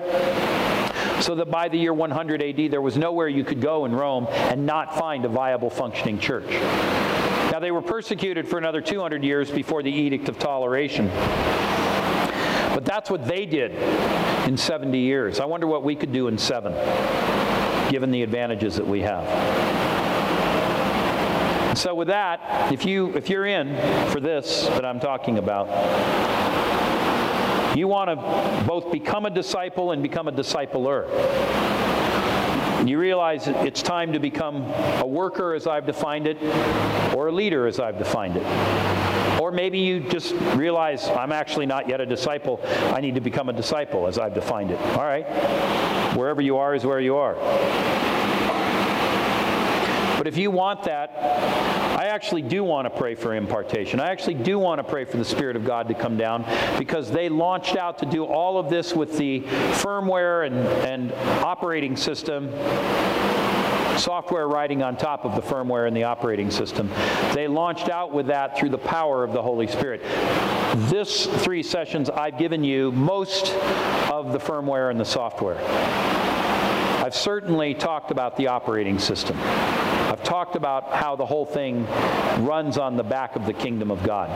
so that by the year 100 AD, there was nowhere you could go in Rome and not find a viable functioning church. Now, they were persecuted for another 200 years before the Edict of Toleration. But that's what they did in 70 years. I wonder what we could do in seven, given the advantages that we have. So with that, if you if you're in for this that I'm talking about, You want to both become a disciple and become a discipler. You realize it's time to become a worker as I've defined it, or a leader as I've defined it. Or maybe you just realize I'm actually not yet a disciple. I need to become a disciple as I've defined it. All right. Wherever you are is where you are. But if you want that, I actually do want to pray for impartation. I actually do want to pray for the Spirit of God to come down because they launched out to do all of this with the firmware and, and operating system software riding on top of the firmware and the operating system. They launched out with that through the power of the Holy Spirit. This three sessions, I've given you most of the firmware and the software. I've certainly talked about the operating system. I've talked about how the whole thing runs on the back of the kingdom of God.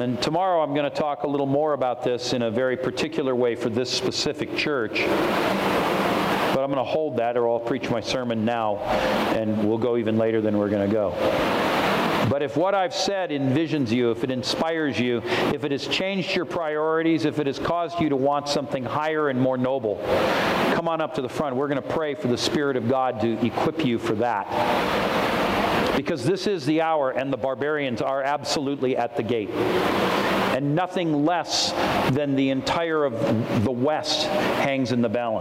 And tomorrow I'm going to talk a little more about this in a very particular way for this specific church. But I'm going to hold that, or I'll preach my sermon now, and we'll go even later than we're going to go. But if what I've said envisions you, if it inspires you, if it has changed your priorities, if it has caused you to want something higher and more noble, come on up to the front. We're going to pray for the Spirit of God to equip you for that. Because this is the hour, and the barbarians are absolutely at the gate. And nothing less than the entire of the West hangs in the balance.